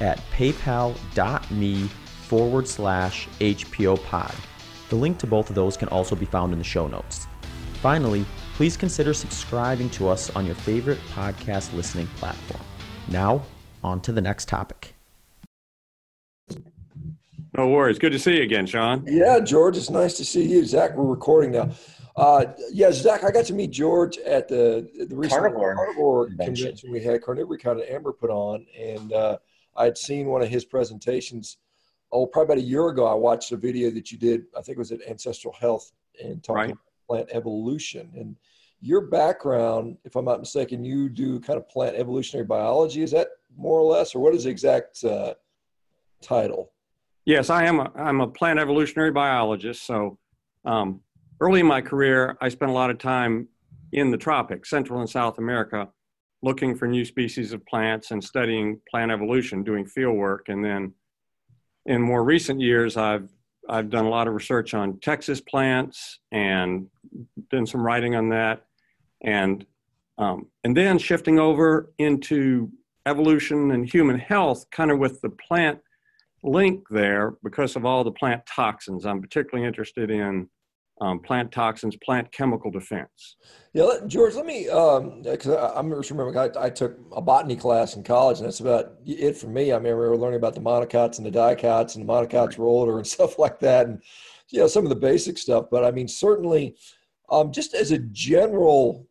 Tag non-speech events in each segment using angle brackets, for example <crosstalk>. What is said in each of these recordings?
at paypal.me forward slash HPO pod. The link to both of those can also be found in the show notes. Finally, please consider subscribing to us on your favorite podcast listening platform. Now, on to the next topic. No worries. Good to see you again, Sean. Yeah, George, it's nice to see you. Zach, we're recording now. Uh, yeah, Zach, I got to meet George at the the recent Carnivore carnivore convention. convention we had, Carnivore Con at Amber put on, and uh, I'd seen one of his presentations. Oh, probably about a year ago, I watched a video that you did. I think it was at Ancestral Health and talking Right. about plant evolution. And your background, if I'm not mistaken, you do kind of plant evolutionary biology. Is that more or less, or what is the exact uh, title? Yes, I am. A, I'm a plant evolutionary biologist. So, um, early in my career, I spent a lot of time in the tropics, Central and South America, looking for new species of plants and studying plant evolution, doing field work. And then, in more recent years, I've I've done a lot of research on Texas plants and done some writing on that, and um, and then shifting over into evolution and human health, kind of with the plant link there because of all the plant toxins. I'm particularly interested in um, plant toxins, plant chemical defense. Yeah, let, George, let me, because I, I'm just remembering I, I took a botany class in college, and that's about it for me. I remember learning about the monocots and the dicots and the monocots roller and <laughs> stuff like that, and you know some of the basic stuff. But I mean, certainly, um, just as a general,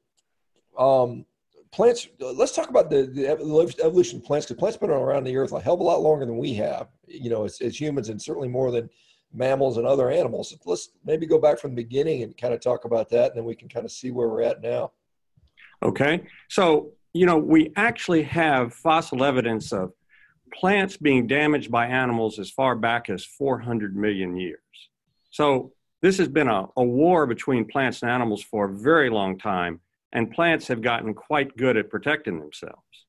um, plants. Let's talk about the, the evolution of plants because plants have been around the earth a hell of a lot longer than we have. You know, as, as humans, and certainly more than mammals and other animals. Let's maybe go back from the beginning and kind of talk about that, and then we can kind of see where we're at now. Okay, so you know we actually have fossil evidence of plants being damaged by animals as far back as 400 million years. So this has been a, a war between plants and animals for a very long time, and plants have gotten quite good at protecting themselves.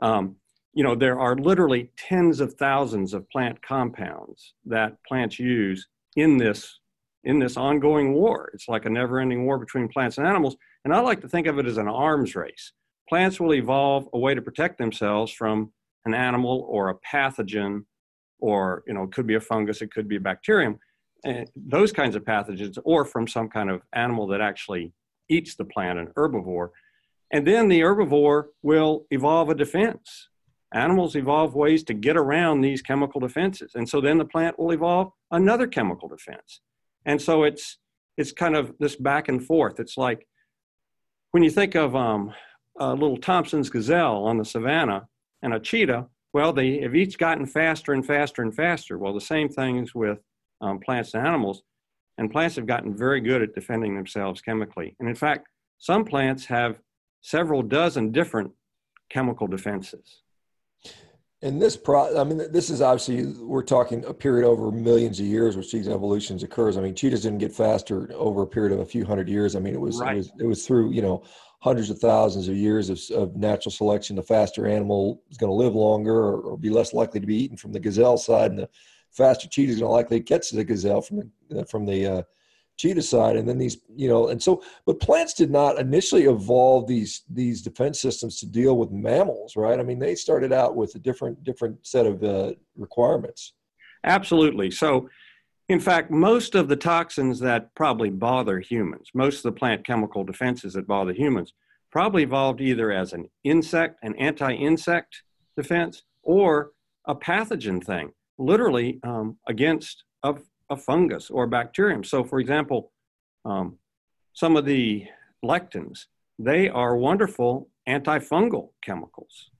Um, you know, there are literally tens of thousands of plant compounds that plants use in this in this ongoing war. It's like a never-ending war between plants and animals, and I like to think of it as an arms race. Plants will evolve a way to protect themselves from an animal or a pathogen, or you know, it could be a fungus, it could be a bacterium, and those kinds of pathogens, or from some kind of animal that actually eats the plant, an herbivore. And then the herbivore will evolve a defense. Animals evolve ways to get around these chemical defenses. And so then the plant will evolve another chemical defense. And so it's it's kind of this back and forth. It's like when you think of um, a little Thompson's gazelle on the savannah and a cheetah, well, they have each gotten faster and faster and faster. Well, the same things with um, plants and animals. And plants have gotten very good at defending themselves chemically. And in fact, some plants have several dozen different chemical defenses. And this pro, I mean, this is obviously we're talking a period over millions of years where these evolutions occurs. I mean, cheetahs didn't get faster over a period of a few hundred years. I mean, it was Right. it was it was through you know hundreds of thousands of years of, of natural selection. The faster animal is going to live longer or, or be less likely to be eaten from the gazelle side, and the faster cheetah is going to likely catch the gazelle from the from the uh, cheetah side. And then these you know, and so but plants did not initially evolve these these defense systems to deal with mammals, right? I mean, they started out with a different different set of uh, requirements. Absolutely. So, in fact, most of the toxins that probably bother humans, most of the plant chemical defenses that bother humans, probably evolved either as an insect, an anti insect defense, or a pathogen thing, literally um, against a, a fungus or bacterium. So, for example, um, some of the lectins, they are wonderful antifungal chemicals.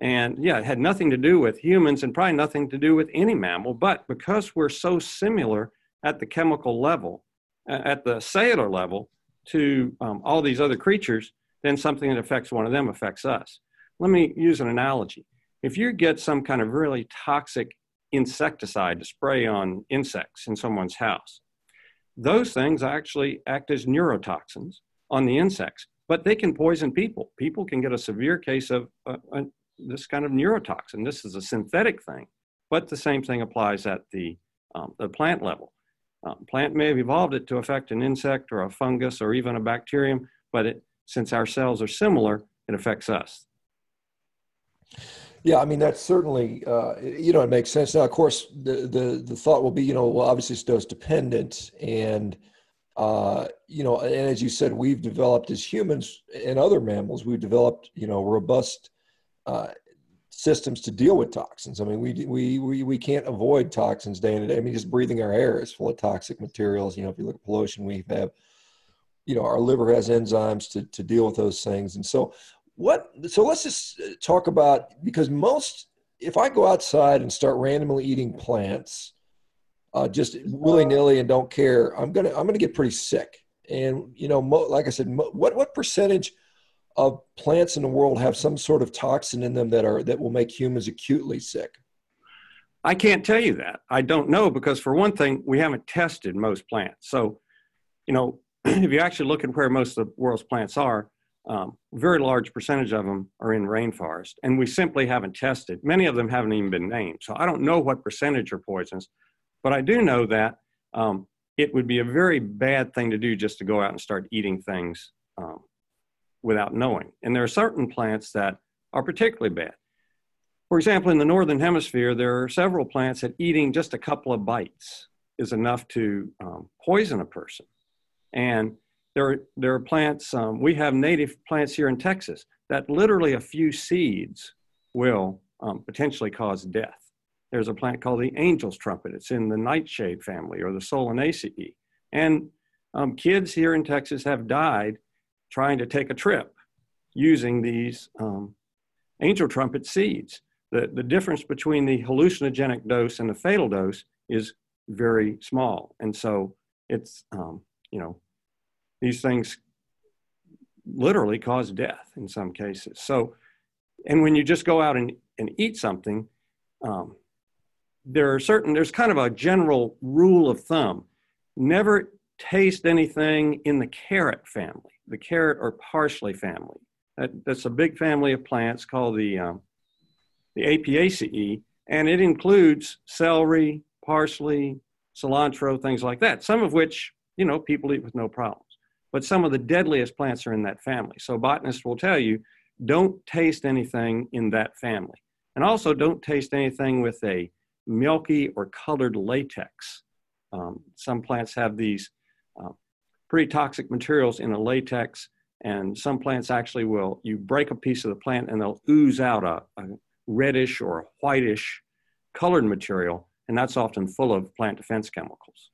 And yeah, it had nothing to do with humans and probably nothing to do with any mammal. But because we're so similar at the chemical level, at the cellular level to um, all these other creatures, then something that affects one of them affects us. Let me use an analogy. if you get some kind of really toxic insecticide to spray on insects in someone's house, those things actually act as neurotoxins on the insects, but they can poison people. People can get a severe case of uh, uh, this kind of neurotoxin. This is a synthetic thing, but the same thing applies at the, um, the plant level. Um, plant may have evolved it to affect an insect or a fungus or even a bacterium, but it, since our cells are similar, it affects us. Yeah, I mean that's certainly uh, you know it makes sense. Now, of course, the the the thought will be you know well obviously it's dose dependent, and uh, you know, and as you said, we've developed as humans and other mammals, we've developed you know robust uh, systems to deal with toxins. I mean, we we we we can't avoid toxins day in and day. I mean, just breathing our air is full of toxic materials. You know, if you look at pollution, we have you know our liver has enzymes to to deal with those things, and so what so let's just uh, talk about because most if i go outside and start randomly eating plants uh, just willy-nilly and don't care i'm gonna i'm gonna get pretty sick. And you know mo- like i said mo- what what percentage of plants in the world have some sort of toxin in them that are that will make humans acutely sick? I can't tell you that. I don't know because for one thing we haven't tested most plants. So you know <clears throat> if you actually look at where most of the world's plants are um, very large percentage of them are in rainforest, and we simply haven't tested. Many of them haven't even been named, so I don't know what percentage are poisonous, but I do know that um, it would be a very bad thing to do just to go out and start eating things um, without knowing. And there are certain plants that are particularly bad. For example, in the northern hemisphere, there are several plants that eating just a couple of bites is enough to um, poison a person. And there are, there are plants, um, we have native plants here in Texas that literally a few seeds will um, potentially cause death. There's a plant called the angel's trumpet. It's in the nightshade family or the Solanaceae. And um, kids here in Texas have died trying to take a trip using these um, angel trumpet seeds. The, the difference between the hallucinogenic dose and the fatal dose is very small. And so it's, um, you know, these things literally cause death in some cases. So, and when you just go out and, and eat something, um, there are certain, there's kind of a general rule of thumb never taste anything in the carrot family, the carrot or parsley family. That, that's a big family of plants called the, um, the Apiaceae, and it includes celery, parsley, cilantro, things like that, some of which, you know, people eat with no problem but some of the deadliest plants are in that family. So botanists will tell you, don't taste anything in that family. And also don't taste anything with a milky or colored latex. Um, some plants have these uh, pretty toxic materials in a latex, and some plants actually will, you break a piece of the plant and they'll ooze out a, a reddish or whitish colored material, and that's often full of plant defense chemicals.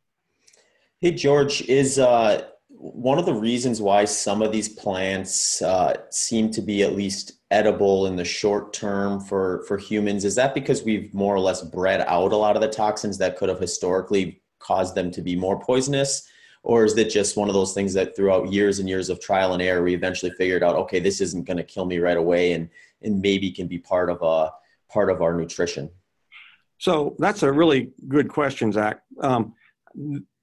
Hey, George, is uh, one of the reasons why some of these plants uh, seem to be at least edible in the short term for for humans is that because we've more or less bred out a lot of the toxins that could have historically caused them to be more poisonous? Or is it just one of those things that throughout years and years of trial and error we eventually figured out okay this isn't going to kill me right away and and maybe can be part of a part of our nutrition? So that's a really good question zach. Um,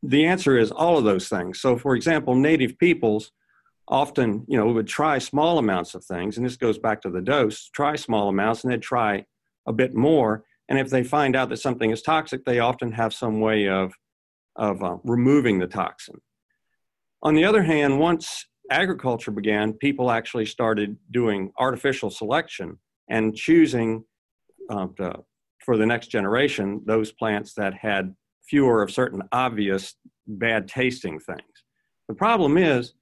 the answer is all of those things. So, for example, native peoples often, you know, would try small amounts of things, and this goes back to the dose, try small amounts, and they'd try a bit more. And if they find out that something is toxic, they often have some way of, of uh, removing the toxin. On the other hand, once agriculture began, people actually started doing artificial selection and choosing uh, to, for the next generation those plants that had fewer of certain obvious bad tasting things. The problem is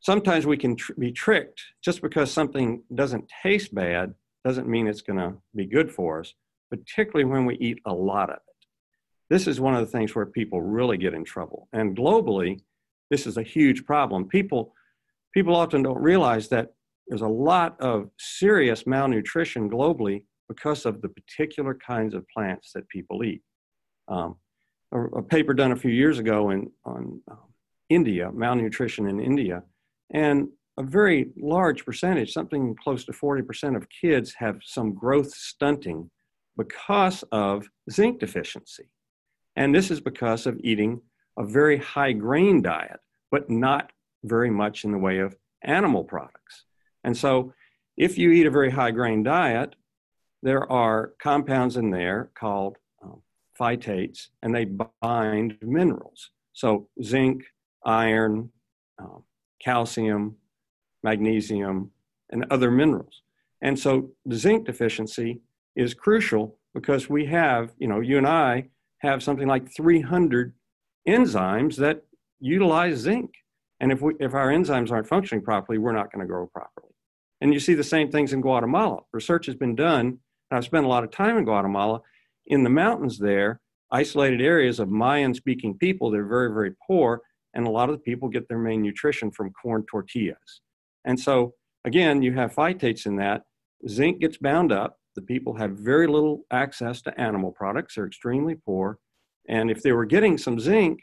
sometimes we can tr- be tricked just because something doesn't taste bad doesn't mean it's going to be good for us, particularly when we eat a lot of it. This is one of the things where people really get in trouble. And globally, this is a huge problem. People, people often don't realize that there's a lot of serious malnutrition globally because of the particular kinds of plants that people eat. Um, a, a paper done a few years ago in, on um, India, malnutrition in India. And a very large percentage, something close to 40% of kids have some growth stunting because of zinc deficiency. And this is because of eating a very high grain diet, but not very much in the way of animal products. And so, if you eat a very high grain diet, there are compounds in there called phytates, and they bind minerals. So, zinc, iron, um, calcium, magnesium, and other minerals. And so, the zinc deficiency is crucial because we have, you know, you and I have something like 300 enzymes that utilize zinc. And if, we, if our enzymes aren't functioning properly, we're not going to grow properly. And you see the same things in Guatemala. Research has been done, and I've spent a lot of time in Guatemala. In the mountains there, isolated areas of Mayan speaking people, they're very, very poor, and a lot of the people get their main nutrition from corn tortillas. And so, again, you have phytates in that. Zinc gets bound up. The people have very little access to animal products, they're extremely poor. And if they were getting some zinc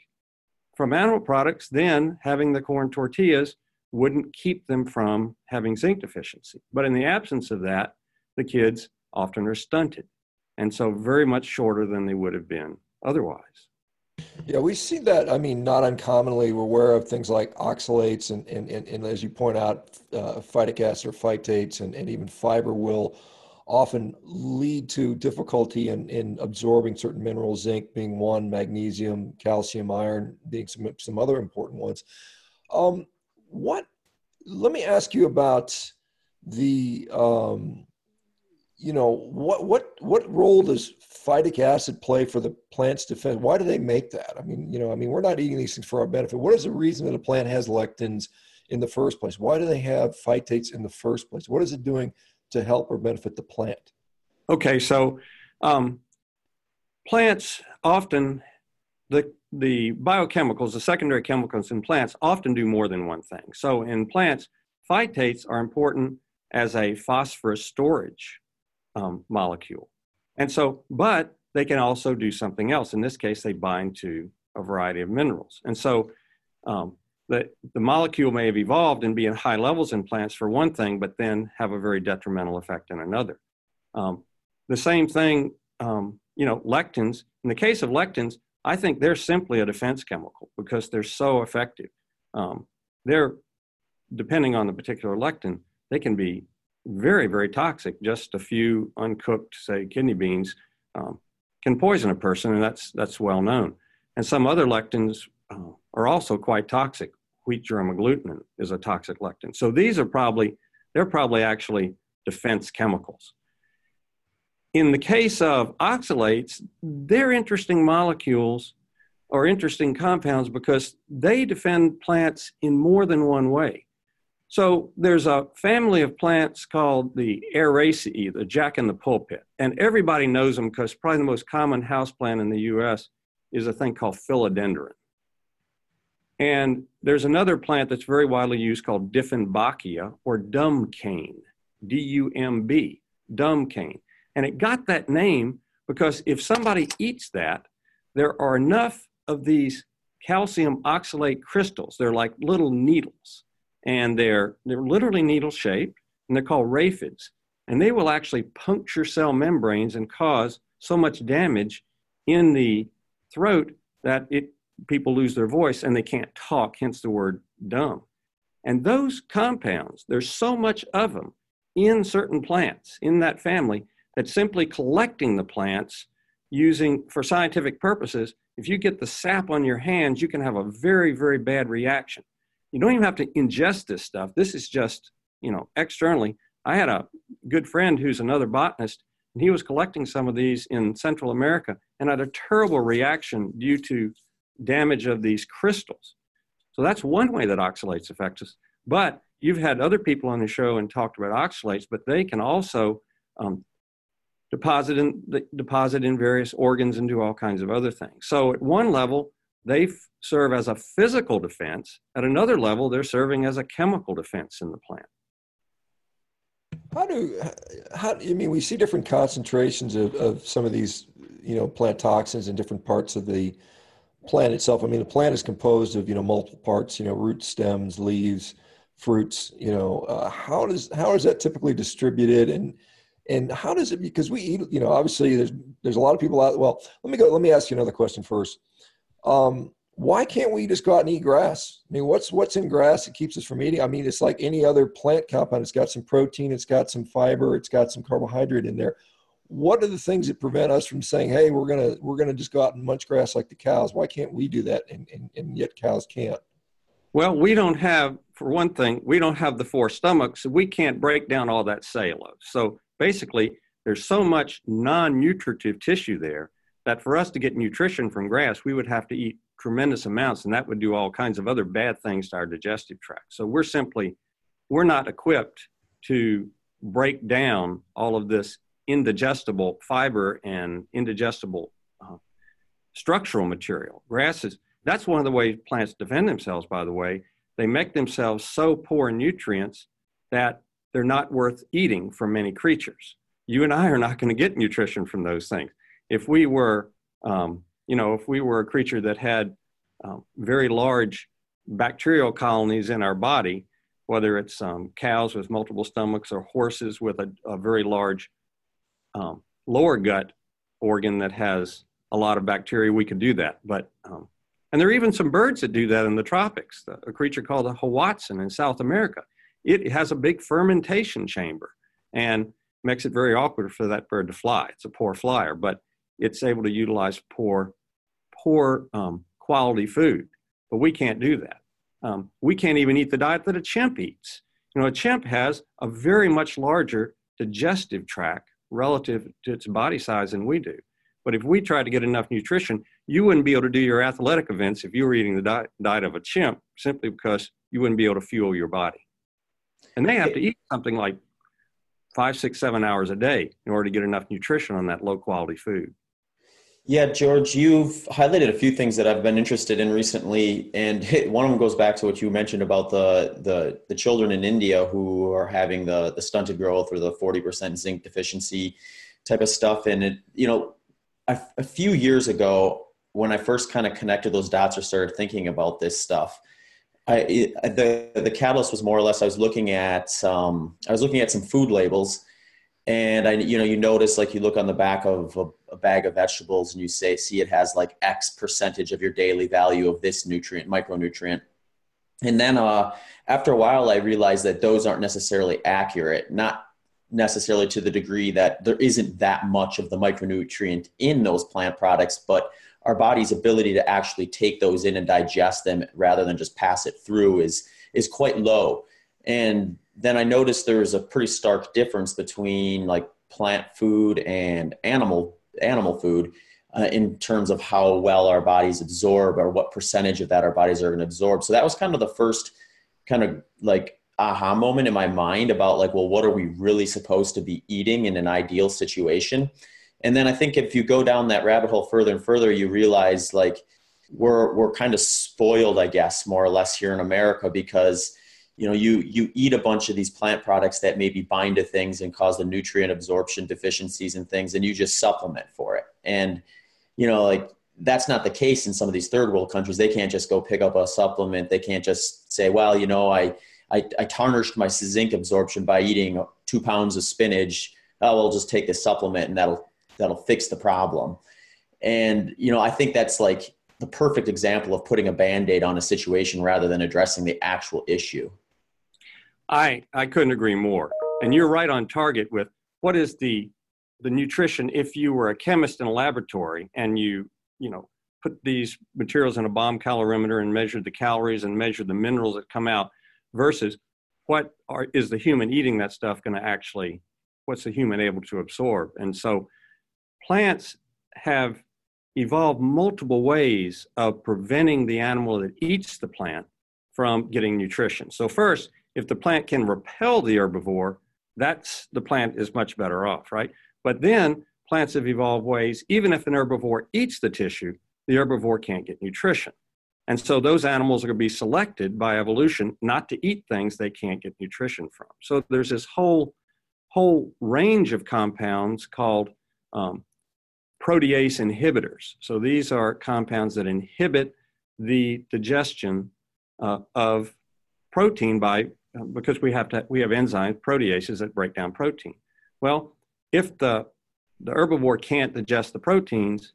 from animal products, then having the corn tortillas wouldn't keep them from having zinc deficiency. But in the absence of that, the kids often are stunted and so very much shorter than they would have been otherwise. Yeah, we see that. I mean, not uncommonly, we're aware of things like oxalates and, and, and, and as you point out, uh, phytic acid or phytates and, and even fiber will often lead to difficulty in, in absorbing certain minerals, zinc being one, magnesium, calcium, iron being some, some other important ones. Um, what, let me ask you about the, um, you know, what, what, what role does phytic acid play for the plant's defense? Why do they make that? I mean, you know, I mean, we're not eating these things for our benefit. What is the reason that a plant has lectins in the first place? Why do they have phytates in the first place? What is it doing to help or benefit the plant? Okay, so um, plants often the the biochemicals, the secondary chemicals in plants often do more than one thing. So in plants, phytates are important as a phosphorus storage um, molecule, and so but they can also do something else. In this case, they bind to a variety of minerals, and so um, the, the molecule may have evolved and be in high levels in plants for one thing, but then have a very detrimental effect in another. Um, the same thing, um, you know, lectins. In the case of lectins, I think they're simply a defense chemical because they're so effective. Um, they're, depending on the particular lectin, they can be very, very toxic. Just a few uncooked, say, kidney beans um, can poison a person, and that's, that's well known. And some other lectins uh, are also quite toxic. Wheat germ agglutinin is a toxic lectin. So these are probably, they're probably actually defense chemicals. In the case of oxalates, they're interesting molecules or interesting compounds because they defend plants in more than one way. So there's a family of plants called the Araceae, the jack in the pulpit, and everybody knows them because probably the most common house plant in the U.S. is a thing called philodendron. And there's another plant that's very widely used called Dieffenbachia or dumb cane, D U M B, dumb cane. And it got that name because if somebody eats that, there are enough of these calcium oxalate crystals. They're like little needles, and they're, they're literally needle shaped, and they're called raphids. And they will actually puncture cell membranes and cause so much damage in the throat that it people lose their voice and they can't talk, hence the word dumb. And those compounds, there's so much of them in certain plants in that family that simply collecting the plants using for scientific purposes, if you get the sap on your hands, you can have a very, very bad reaction. You don't even have to ingest this stuff. This is just, you know, externally. I had a good friend who's another botanist, and he was collecting some of these in Central America and had a terrible reaction due to damage of these crystals. So that's one way that oxalates affect us. But you've had other people on the show and talked about oxalates, but they can also um, deposit in deposit in various organs and do all kinds of other things. So at one level, they f- serve as a physical defense. At another level, they're serving as a chemical defense in the plant. How do how mean we see different concentrations of, of some of these you know plant toxins in different parts of the plant itself. I mean, the plant is composed of you know multiple parts, you know, roots, stems, leaves, fruits. You know, uh, how does how is that typically distributed, and and how does it? Because we eat, you know, obviously there's there's a lot of people out. Well, let me go. Let me ask you another question first. Um, why can't we just go out and eat grass? I mean, what's what's in grass that keeps us from eating? I mean, it's like any other plant compound. It's got some protein, it's got some fiber, it's got some carbohydrate in there. What are the things that prevent us from saying, "Hey, we're gonna we're gonna just go out and munch grass like the cows"? Why can't we do that, and, and, and yet cows can't? Well, we don't have, for one thing, we don't have the four stomachs, we can't break down all that cellulose. So basically, there's so much non-nutritive tissue there that for us to get nutrition from grass, we would have to eat tremendous amounts, and that would do all kinds of other bad things to our digestive tract. So we're simply, we're not equipped to break down all of this indigestible fiber and indigestible uh, structural material. Grasses, that's one of the ways plants defend themselves, by the way. They make themselves so poor in nutrients that they're not worth eating for many creatures. You and I are not going to get nutrition from those things. If we were um, you know, if we were a creature that had um, very large bacterial colonies in our body, whether it's um, cows with multiple stomachs or horses with a, a very large um, lower gut organ that has a lot of bacteria, we could do that. But um, and there are even some birds that do that in the tropics. A creature called a hoatzin in South America. It has a big fermentation chamber and makes it very awkward for that bird to fly. It's a poor flyer, but it's able to utilize poor, poor um, quality food. But we can't do that. Um, we can't even eat the diet that a chimp eats. You know, a chimp has a very much larger digestive tract relative to its body size than we do. But if we tried to get enough nutrition, you wouldn't be able to do your athletic events if you were eating the diet, diet of a chimp simply because you wouldn't be able to fuel your body. And they have to eat something like five, six, seven hours a day in order to get enough nutrition on that low quality food. Yeah, George, you've highlighted a few things that I've been interested in recently, and <laughs> one of them goes back to what you mentioned about the the, the children in India who are having the the stunted growth or the forty percent zinc deficiency type of stuff. And it, you know, a, a few years ago, when I first kind of connected those dots or started thinking about this stuff, I it, the the catalyst was more or less I was looking at um, I was looking at some food labels and I, you know, you notice like you look on the back of a, a, bag of vegetables and you say, see, it has like X percentage of your daily value of this nutrient, micronutrient. And then uh, after a while, I realized that those aren't necessarily accurate, not necessarily to the degree that there isn't that much of the micronutrient in those plant products, but our body's ability to actually take those in and digest them rather than just pass it through is is quite low. And then I noticed there was a pretty stark difference between like plant food and animal animal food uh, in terms of how well our bodies absorb or what percentage of that our bodies are going to absorb. So that was kind of the first kind of like aha moment in my mind about like, well, what are we really supposed to be eating in an ideal situation? And then I think if you go down that rabbit hole further and further, you realize like we're we're kind of spoiled, I guess, more or less here in America because you know you you eat a bunch of these plant products that maybe bind to things and cause the nutrient absorption deficiencies and things and you just supplement for it. And you know like that's not the case in some of these third world countries. They can't just go pick up a supplement. They can't just say well you know i i, I tarnished my zinc absorption by eating two pounds of spinach. Oh we'll just take this supplement and that'll that'll fix the problem. And you know i think that's like the perfect example of putting a band-aid on a situation rather than addressing the actual issue I, I couldn't agree more. And you're right on target with what is the, the nutrition if you were a chemist in a laboratory and you, you know, put these materials in a bomb calorimeter and measured the calories and measured the minerals that come out versus what are, is the human eating that stuff going to actually, what's the human able to absorb? And so plants have evolved multiple ways of preventing the animal that eats the plant from getting nutrition. So first, if the plant can repel the herbivore, that's the plant is much better off, right? But then plants have evolved ways, even if an herbivore eats the tissue, the herbivore can't get nutrition. And so those animals are going to be selected by evolution not to eat things they can't get nutrition from. So there's this whole whole range of compounds called um, protease inhibitors. So these are compounds that inhibit the digestion uh, of protein by because we have to we have enzymes proteases that break down protein. Well, if the the herbivore can't digest the proteins,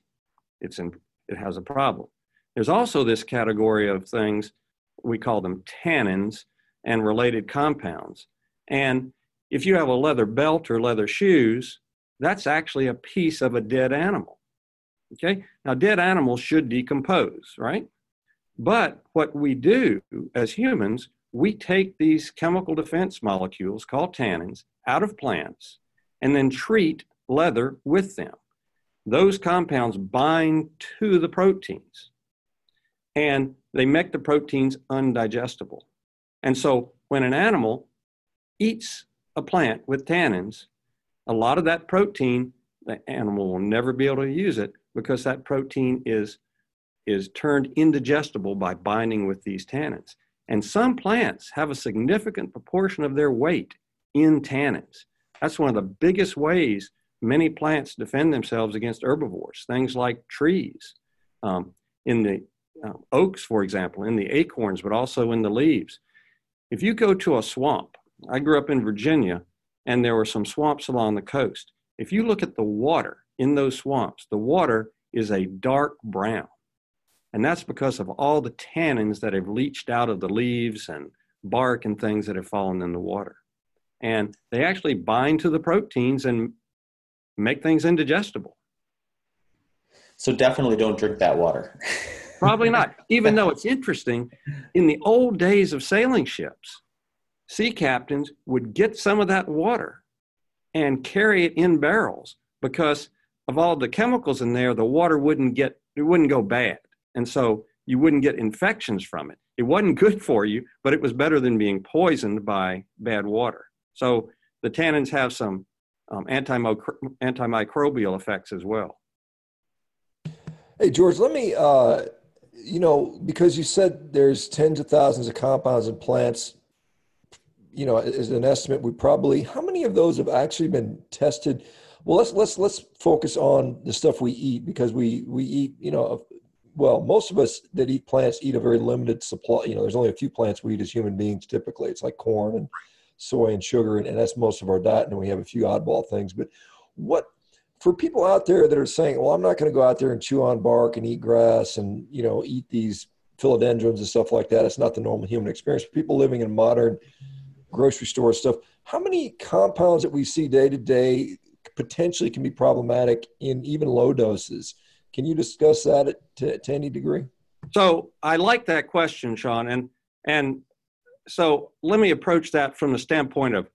it's in, it has a problem. There's also this category of things we call them tannins and related compounds. And if you have a leather belt or leather shoes, that's actually a piece of a dead animal. Okay? Now, dead animals should decompose, right? But what we do as humans, we take these chemical defense molecules called tannins out of plants and then treat leather with them. Those compounds bind to the proteins and they make the proteins undigestible. And so when an animal eats a plant with tannins, a lot of that protein, the animal will never be able to use it because that protein is, is turned indigestible by binding with these tannins. And some plants have a significant proportion of their weight in tannins. That's one of the biggest ways many plants defend themselves against herbivores, things like trees. Um, in the uh, oaks, for example, in the acorns, but also in the leaves. If you go to a swamp, I grew up in Virginia, and there were some swamps along the coast. If you look at the water in those swamps, the water is a dark brown. And that's because of all the tannins that have leached out of the leaves and bark and things that have fallen in the water. And they actually bind to the proteins and make things indigestible. So definitely don't drink that water. <laughs> Probably not. Even though it's interesting, in the old days of sailing ships, sea captains would get some of that water and carry it in barrels because of all the chemicals in there, the water wouldn't get it wouldn't go bad. And so you wouldn't get infections from it. It wasn't good for you, but it was better than being poisoned by bad water. So the tannins have some um, antimicrobial effects as well. Hey, George, let me uh, you know, because you said there's tens of thousands of compounds in plants, you know, as an estimate, we probably how many of those have actually been tested? Well, let's let's let's focus on the stuff we eat because we we eat, you know, well, most of us that eat plants eat a very limited supply. You know, there's only a few plants we eat as human beings typically. It's like corn and soy and sugar, and, and that's most of our diet. And we have a few oddball things. But what for people out there that are saying, well, I'm not going to go out there and chew on bark and eat grass and, you know, eat these philodendrons and stuff like that. It's not the normal human experience. For people living in modern grocery store stuff, how many compounds that we see day to day potentially can be problematic in even low doses? Can you discuss that to, to any degree? So I like that question, Sean. And, and so let me approach that from the standpoint of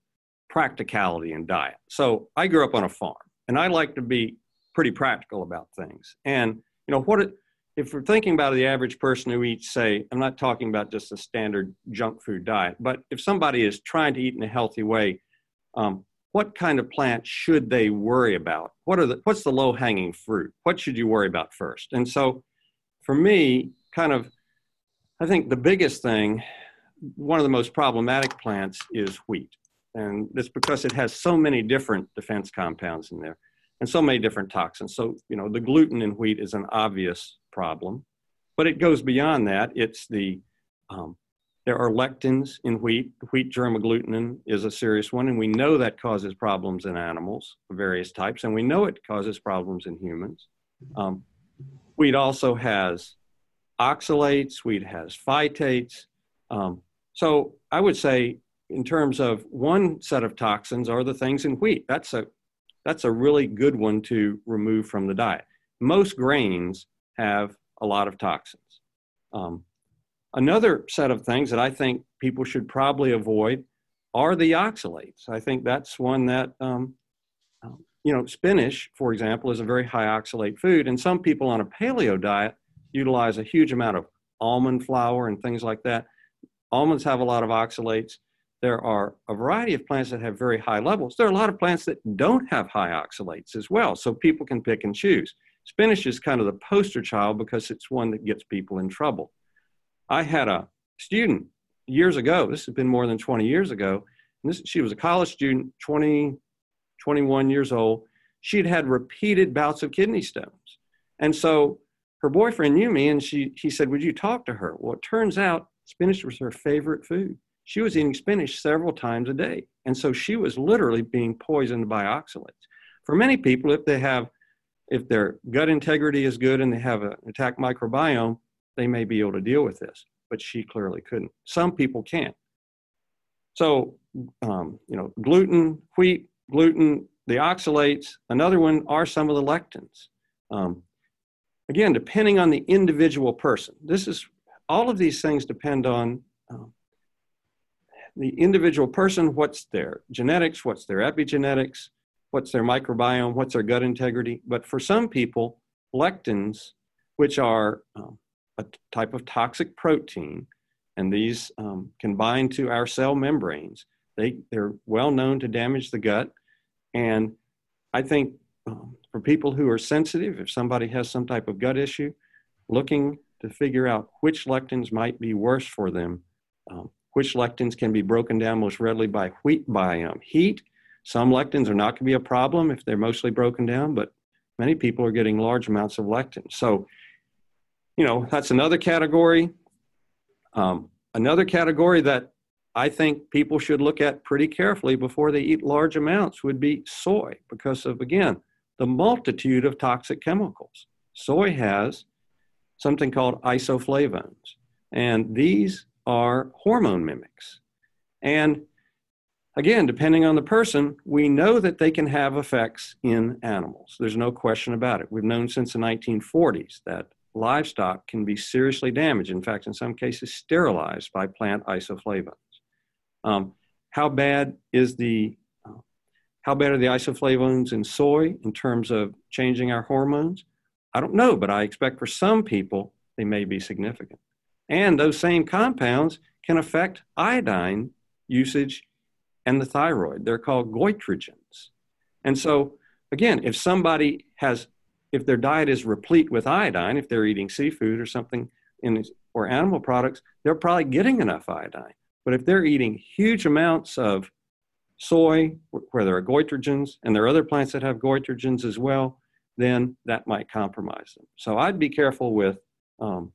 practicality and diet. So I grew up on a farm and I like to be pretty practical about things. And you know what? It, if we're thinking about the average person who eats, say, I'm not talking about just a standard junk food diet, but if somebody is trying to eat in a healthy way, um, what kind of plant should they worry about? What are the what's the low hanging fruit? What should you worry about first? And so, for me, kind of, I think the biggest thing, one of the most problematic plants is wheat. And it's because it has so many different defense compounds in there and so many different toxins. So, you know, the gluten in wheat is an obvious problem, but it goes beyond that. It's the, um, there are lectins in wheat. Wheat germ agglutinin is a serious one, and we know that causes problems in animals of various types, and we know it causes problems in humans. Um, wheat also has oxalates, wheat has phytates. Um, so I would say in terms of one set of toxins are the things in wheat. That's a that's a really good one to remove from the diet. Most grains have a lot of toxins. Um, another set of things that I think people should probably avoid are the oxalates. I think that's one that um, um, you know spinach, for example, is a very high oxalate food, and some people on a paleo diet utilize a huge amount of almond flour and things like that. Almonds have a lot of oxalates there are a variety of plants that have very high levels. There are a lot of plants that don't have high oxalates as well, so people can pick and choose. Spinach is kind of the poster child because it's one that gets people in trouble. I had a student years ago, this has been more than 20 years ago, and this, she was a college student, 20, 21 years old. She'd had repeated bouts of kidney stones. And so her boyfriend knew me and she, he said, Would you talk to her? Well, it turns out spinach was her favorite food she was eating spinach several times a day. And so she was literally being poisoned by oxalates. For many people, if they have, if their gut integrity is good and they have an intact microbiome, they may be able to deal with this, but she clearly couldn't. Some people can't. So, um, you know, gluten, wheat, gluten, the oxalates, another one are some of the lectins. Um, again, depending on the individual person, this is all of these things depend on um, the individual person, what's their genetics, what's their epigenetics, what's their microbiome, what's their gut integrity. But for some people, lectins, which are um, a type of toxic protein, and these um, can bind to our cell membranes. They, they're well known to damage the gut. And I think um, for people who are sensitive, if somebody has some type of gut issue, looking to figure out which lectins might be worse for them, um, which lectins can be broken down most readily by wheat biome. Heat, some lectins are not going to be a problem if they're mostly broken down, but many people are getting large amounts of lectins. So you know, that's another category. Um, another category that I think people should look at pretty carefully before they eat large amounts would be soy, because of, again, the multitude of toxic chemicals. Soy has something called isoflavones, and these are hormone mimics. And again, depending on the person, we know that they can have effects in animals. There's no question about it. We've known since the 1940s that livestock can be seriously damaged, in fact, in some cases, sterilized by plant isoflavones. Um, how bad is the how bad are the isoflavones in soy in terms of changing our hormones? I don't know, but I expect for some people they may be significant. And those same compounds can affect iodine usage and the thyroid. They're called goitrogens. And so, again, if somebody has if their diet is replete with iodine, if they're eating seafood or something in or animal products, they're probably getting enough iodine. But if they're eating huge amounts of soy, where there are goitrogens, and there are other plants that have goitrogens as well, then that might compromise them. So I'd be careful with, um,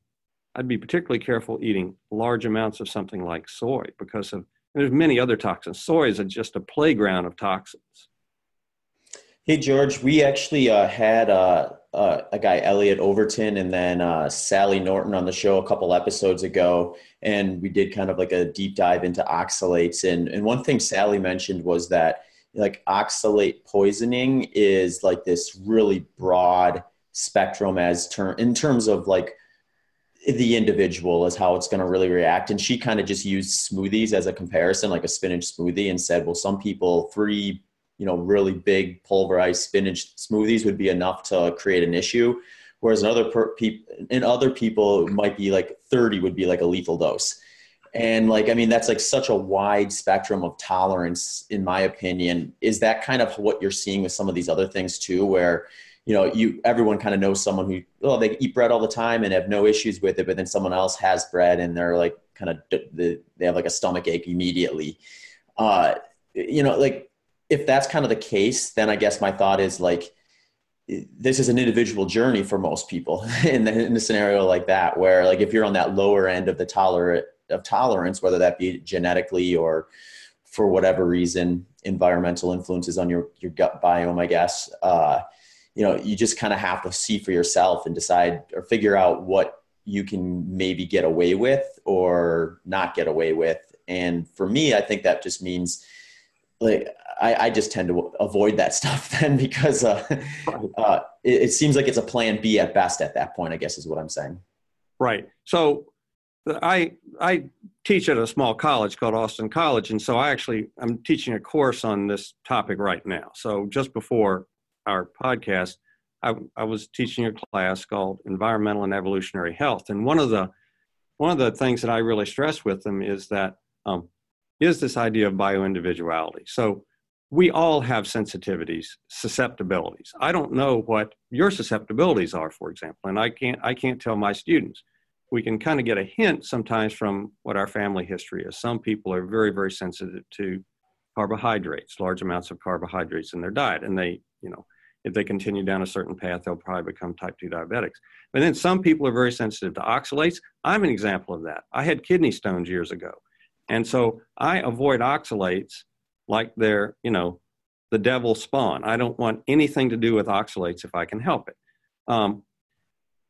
I'd be particularly careful eating large amounts of something like soy because of, there's many other toxins. Soy is just a playground of toxins. Hey George, we actually uh, had uh, uh, a guy Elliot Overton and then uh, Sally Norton on the show a couple episodes ago, and we did kind of like a deep dive into oxalates. And and one thing Sally mentioned was that like oxalate poisoning is like this really broad spectrum as in terms of like the individual is how it's going to really react. And she kind of just used smoothies as a comparison, like a spinach smoothie, and said, well, some people three you know really big pulverized spinach smoothies would be enough to create an issue. Whereas in other per- in other people it might be like 30 would be like a lethal dose. And like i mean that's like such a wide spectrum of tolerance in my opinion. Is that kind of what you're seeing with some of these other things too where you know you everyone kind of knows someone who oh they eat bread all the time and have no issues with it but then someone else has bread and they're like kind of they have like a stomach ache immediately. Uh you know like if that's kind of the case, then I guess my thought is like, this is an individual journey for most people <laughs> in, the, in a scenario like that, where like if you're on that lower end of the tolerant of tolerance, whether that be genetically or for whatever reason, environmental influences on your your gut biome, I guess. Uh, you know, you just kind of have to see for yourself and decide or figure out what you can maybe get away with or not get away with. And for me, I think that just means like I, I, just tend to avoid that stuff <laughs> then because uh, uh, it, it, seems like it's a plan B at best at that point. I guess is what I'm saying. Right. So I I teach at a small college called Austin College, and so I actually I'm teaching a course on this topic right now. So just before our podcast, I, I was teaching a class called Environmental and Evolutionary Health, and one of the one of the things that I really stress with them is that um, is this idea of bioindividuality. So we all have sensitivities, susceptibilities. I don't know what your susceptibilities are, for example, and I can't I can't tell my students. We can kind of get a hint sometimes from what our family history is. Some people are very, very sensitive to carbohydrates, large amounts of carbohydrates in their diet, and they, you know, if they continue down a certain path, they'll probably become type 2 diabetics. But then some people are very sensitive to oxalates. I'm an example of that. I had kidney stones years ago And so I avoid oxalates like they're, you know, the devil spawn. I don't want anything to do with oxalates if I can help it. Um,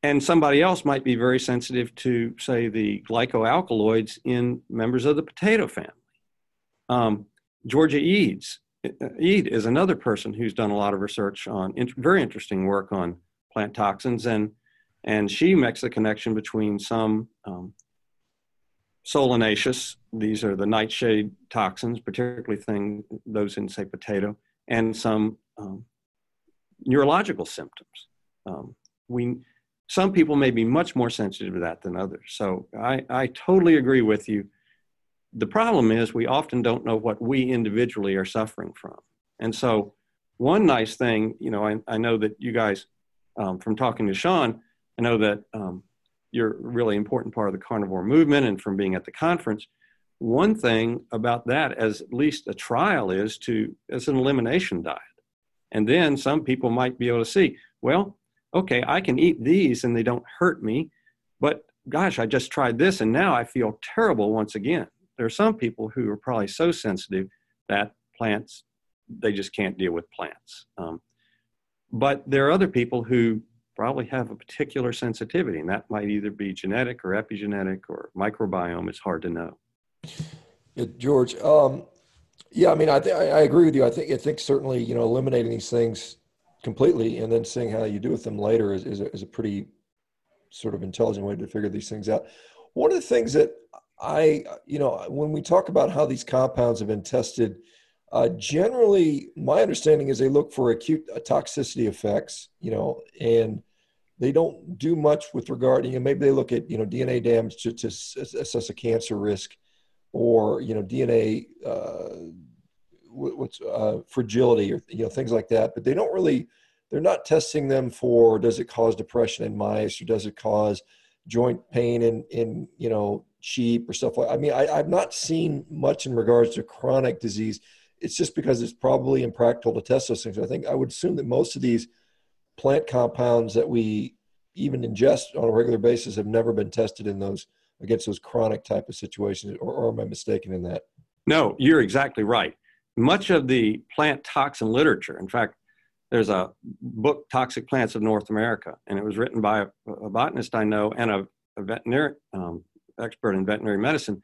and somebody else might be very sensitive to, say, the glycoalkaloids in members of the potato family. Um, Georgia Ede, Ede is another person who's done a lot of research on very interesting work on plant toxins, and and she makes the connection between some um, solanaceous, these are the nightshade toxins, particularly thing, those in say potato, and some um, neurological symptoms. Um, we some people may be much more sensitive to that than others. So I, I totally agree with you. The problem is we often don't know what we individually are suffering from. And so one nice thing, you know, I, I know that you guys, um, from talking to Sean, I know that um, you're really important part of the carnivore movement and from being at the conference. One thing about that, as at least a trial, is to as an elimination diet. And then some people might be able to see, well, okay, I can eat these and they don't hurt me, but gosh, I just tried this and now I feel terrible once again. There are some people who are probably so sensitive that plants, they just can't deal with plants. Um, but there are other people who probably have a particular sensitivity, and that might either be genetic or epigenetic or microbiome. It's hard to know. Yeah, George, um, yeah, I mean, I, th- I agree with you. I think I think certainly you know eliminating these things completely and then seeing how you do with them later is, is, a, is a pretty sort of intelligent way to figure these things out. One of the things that I, you know, when we talk about how these compounds have been tested, uh, generally, my understanding is they look for acute uh, toxicity effects, you know, and they don't do much with regard, you know, maybe they look at, you know, DNA damage to, to assess a cancer risk or, you know, DNA, uh, what's uh, fragility or you know things like that but they don't really they're not testing them for does it cause depression in mice or does it cause joint pain in in you know sheep or stuff like i mean I, i've not seen much in regards to chronic disease it's just because it's probably impractical to test those things. I think i would assume that most of these plant compounds that we even ingest on a regular basis have never been tested in those against those chronic type of situations or, or am i mistaken in that? No you're exactly right. Much of the plant toxin literature, in fact, there's a book, Toxic Plants of North America, and it was written by a, a botanist I know and a, a veterinary um, expert in veterinary medicine.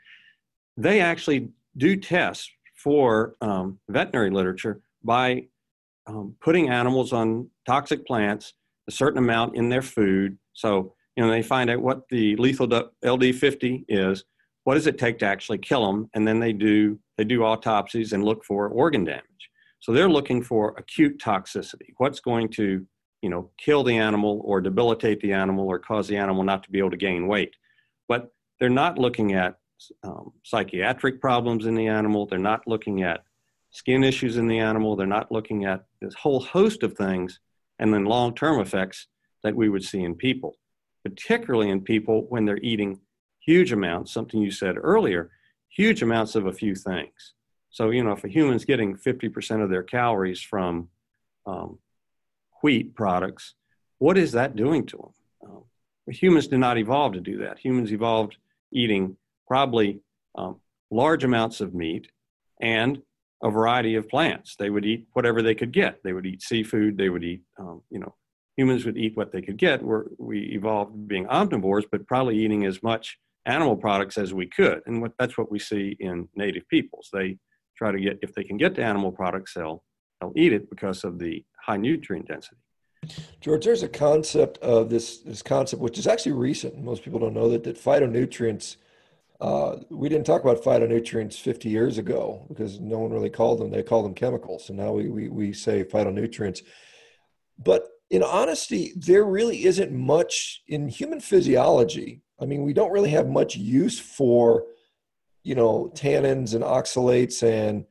They actually do tests for um, veterinary literature by um, putting animals on toxic plants, a certain amount in their food. So, you know, they find out what the lethal LD50 is, what does it take to actually kill them and then they do they do autopsies and look for organ damage. So they're looking for acute toxicity. What's going to you know kill the animal or debilitate the animal or cause the animal not to be able to gain weight? But they're not looking at um, psychiatric problems in the animal they're not looking at skin issues in the animal they're not looking at this whole host of things and then long-term effects that we would see in people particularly in people when they're eating huge amounts, something you said earlier, huge amounts of a few things. So, you know, if a human's getting 50% of their calories from um, wheat products, what is that doing to them? Um, humans did not evolve to do that. Humans evolved eating probably um, large amounts of meat and a variety of plants. They would eat whatever they could get. They would eat seafood. They would eat, um, you know, humans would eat what they could get. We're, we evolved being omnivores, but probably eating as much animal products as we could. And what, that's what we see in native peoples. They try to get, if they can get to animal products, they'll, they'll eat it because of the high nutrient density. George, there's a concept of this, this concept, which is actually recent. Most people don't know that, that phytonutrients, uh, we didn't talk about phytonutrients 50 years ago because no one really called them. They called them chemicals. And now we, we, we say phytonutrients. But in honesty, there really isn't much in human physiology I mean, we don't really have much use for, you know, tannins and oxalates and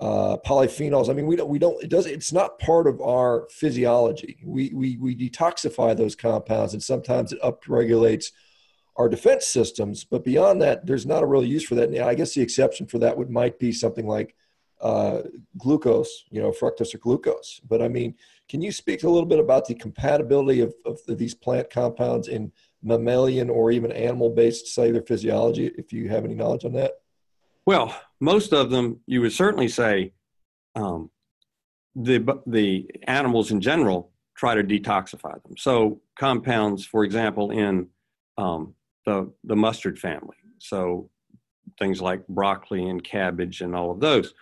uh, polyphenols. I mean, we don't, we don't, it does, it's not part of our physiology. We, we, we detoxify those compounds and sometimes it upregulates our defense systems. But beyond that, there's not a real use for that. I guess the exception for that would might be something like uh, glucose, you know, fructose or glucose. But I mean, can you speak a little bit about the compatibility of, of these plant compounds in mammalian or even animal based cellular physiology, if you have any knowledge on that? Well, most of them, you would certainly say, um, the the animals in general try to detoxify them. So compounds, for example, in um, the the mustard family, so things like broccoli and cabbage and all of those,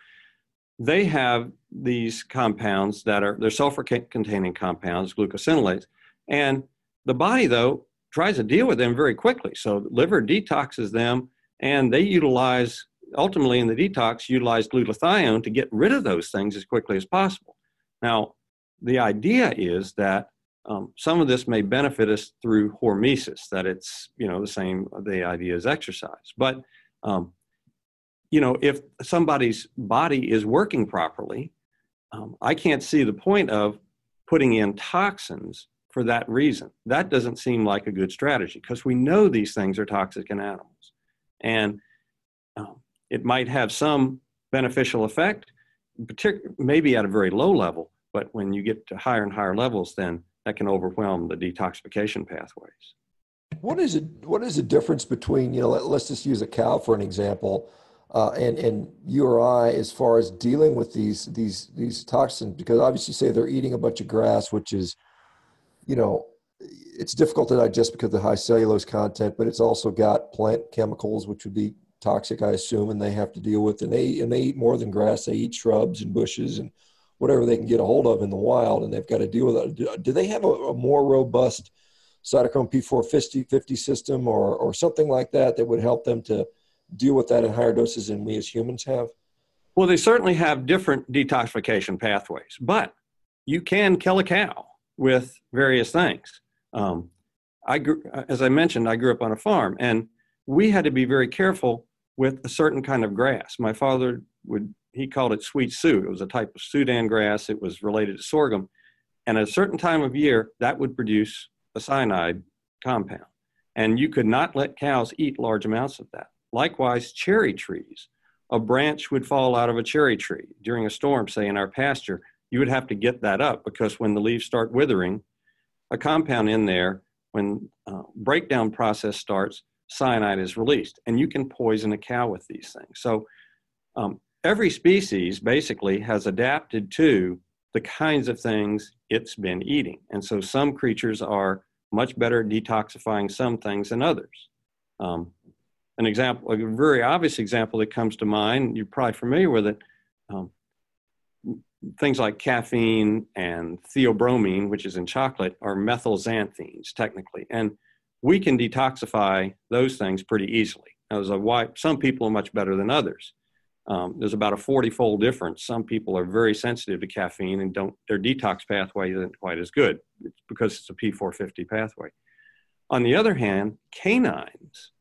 they have these compounds that are they're sulfur-containing compounds, glucosinolates, and the body though tries to deal with them very quickly. So the liver detoxes them, and they utilize ultimately in the detox utilize glutathione to get rid of those things as quickly as possible. Now, the idea is that um, some of this may benefit us through hormesis, that it's you know the same the idea as exercise. But um, you know, if somebody's body is working properly, um, I can't see the point of putting in toxins for that reason. That doesn't seem like a good strategy because we know these things are toxic in animals, and um, it might have some beneficial effect, partic- maybe at a very low level, but when you get to higher and higher levels, then that can overwhelm the detoxification pathways. What is it? What is the difference between you know? Let, us just use a cow for an example, uh, and and you or I as far as dealing with these these these toxins because obviously say they're eating a bunch of grass, which is, you know, it's difficult to digest because of the high cellulose content, but it's also got plant chemicals which would be toxic, I assume, and they have to deal with. And they and they eat more than grass. They eat shrubs and bushes and whatever they can get a hold of in the wild, and they've got to deal with it. Do, they have a, a, more robust cytochrome P450 50 system or or something like that that would help them to deal with that in higher doses than we as humans have? Well, they certainly have different detoxification pathways, but you can kill a cow with various things. Um, I grew, as I mentioned, I grew up on a farm, and we had to be very careful with a certain kind of grass. My father would, he called it sweet Sue. It was a type of Sudan grass. It was related to sorghum. And at a certain time of year, that would produce a cyanide compound. And you could not let cows eat large amounts of that. Likewise, cherry trees. A branch would fall out of a cherry tree during a storm, say in our pasture. You would have to get that up because when the leaves start withering, a compound in there, when uh, breakdown process starts, cyanide is released, and you can poison a cow with these things. So um, every species basically has adapted to the kinds of things it's been eating. And so some creatures are much better at detoxifying some things than others. Um, an example, a very obvious example that comes to mind, you're probably familiar with it. Um, things like caffeine and theobromine, which is in chocolate, are methylxanthines technically. And we can detoxify those things pretty easily. As a why some people are much better than others. Um, there's about a 40 fold difference. Some people are very sensitive to caffeine and don't, their detox pathway isn't quite as good because it's a P450 pathway. On the other hand, canines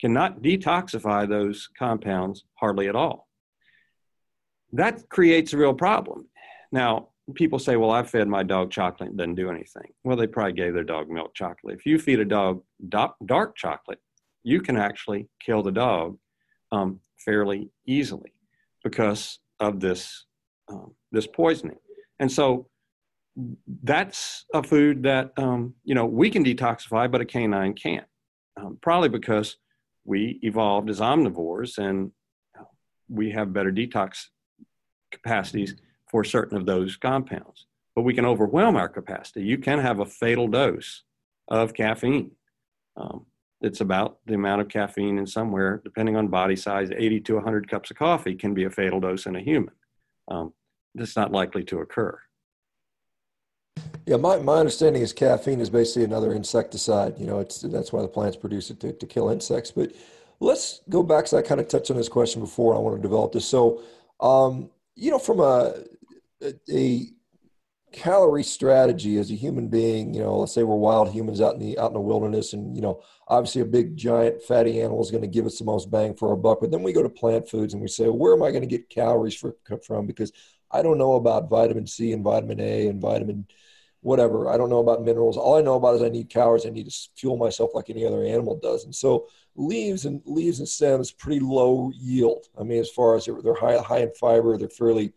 cannot detoxify those compounds hardly at all. That creates a real problem. Now, people say, well, I've fed my dog chocolate and doesn't do anything. Well, they probably gave their dog milk chocolate. If you feed a dog dark chocolate, you can actually kill the dog um, fairly easily because of this um, this poisoning. And so that's a food that um, you know we can detoxify, but a canine can't. Um, probably because we evolved as omnivores and we have better detox capacities for certain of those compounds. But we can overwhelm our capacity. You can have a fatal dose of caffeine. Um, it's about the amount of caffeine in somewhere, depending on body size, 80 to 100 cups of coffee can be a fatal dose in a human. Um, that's not likely to occur. Yeah, my, my understanding is caffeine is basically another insecticide. You know, it's that's why the plants produce it to, to kill insects. But let's go back because I kind of touched on this question before. I want to develop this. So, um, you know, from a a calorie strategy as a human being you know let's say we're wild humans out in the out in the wilderness and you know obviously a big giant fatty animal is going to give us the most bang for our buck but then we go to plant foods and we say well, where am i going to get calories for, from? Because i don't know about vitamin c and vitamin a and vitamin whatever. I don't know about minerals. All i know about is i need calories. I need to fuel myself like any other animal does. And so leaves and leaves and stems pretty low yield. I mean as far as they're, they're high high in fiber they're fairly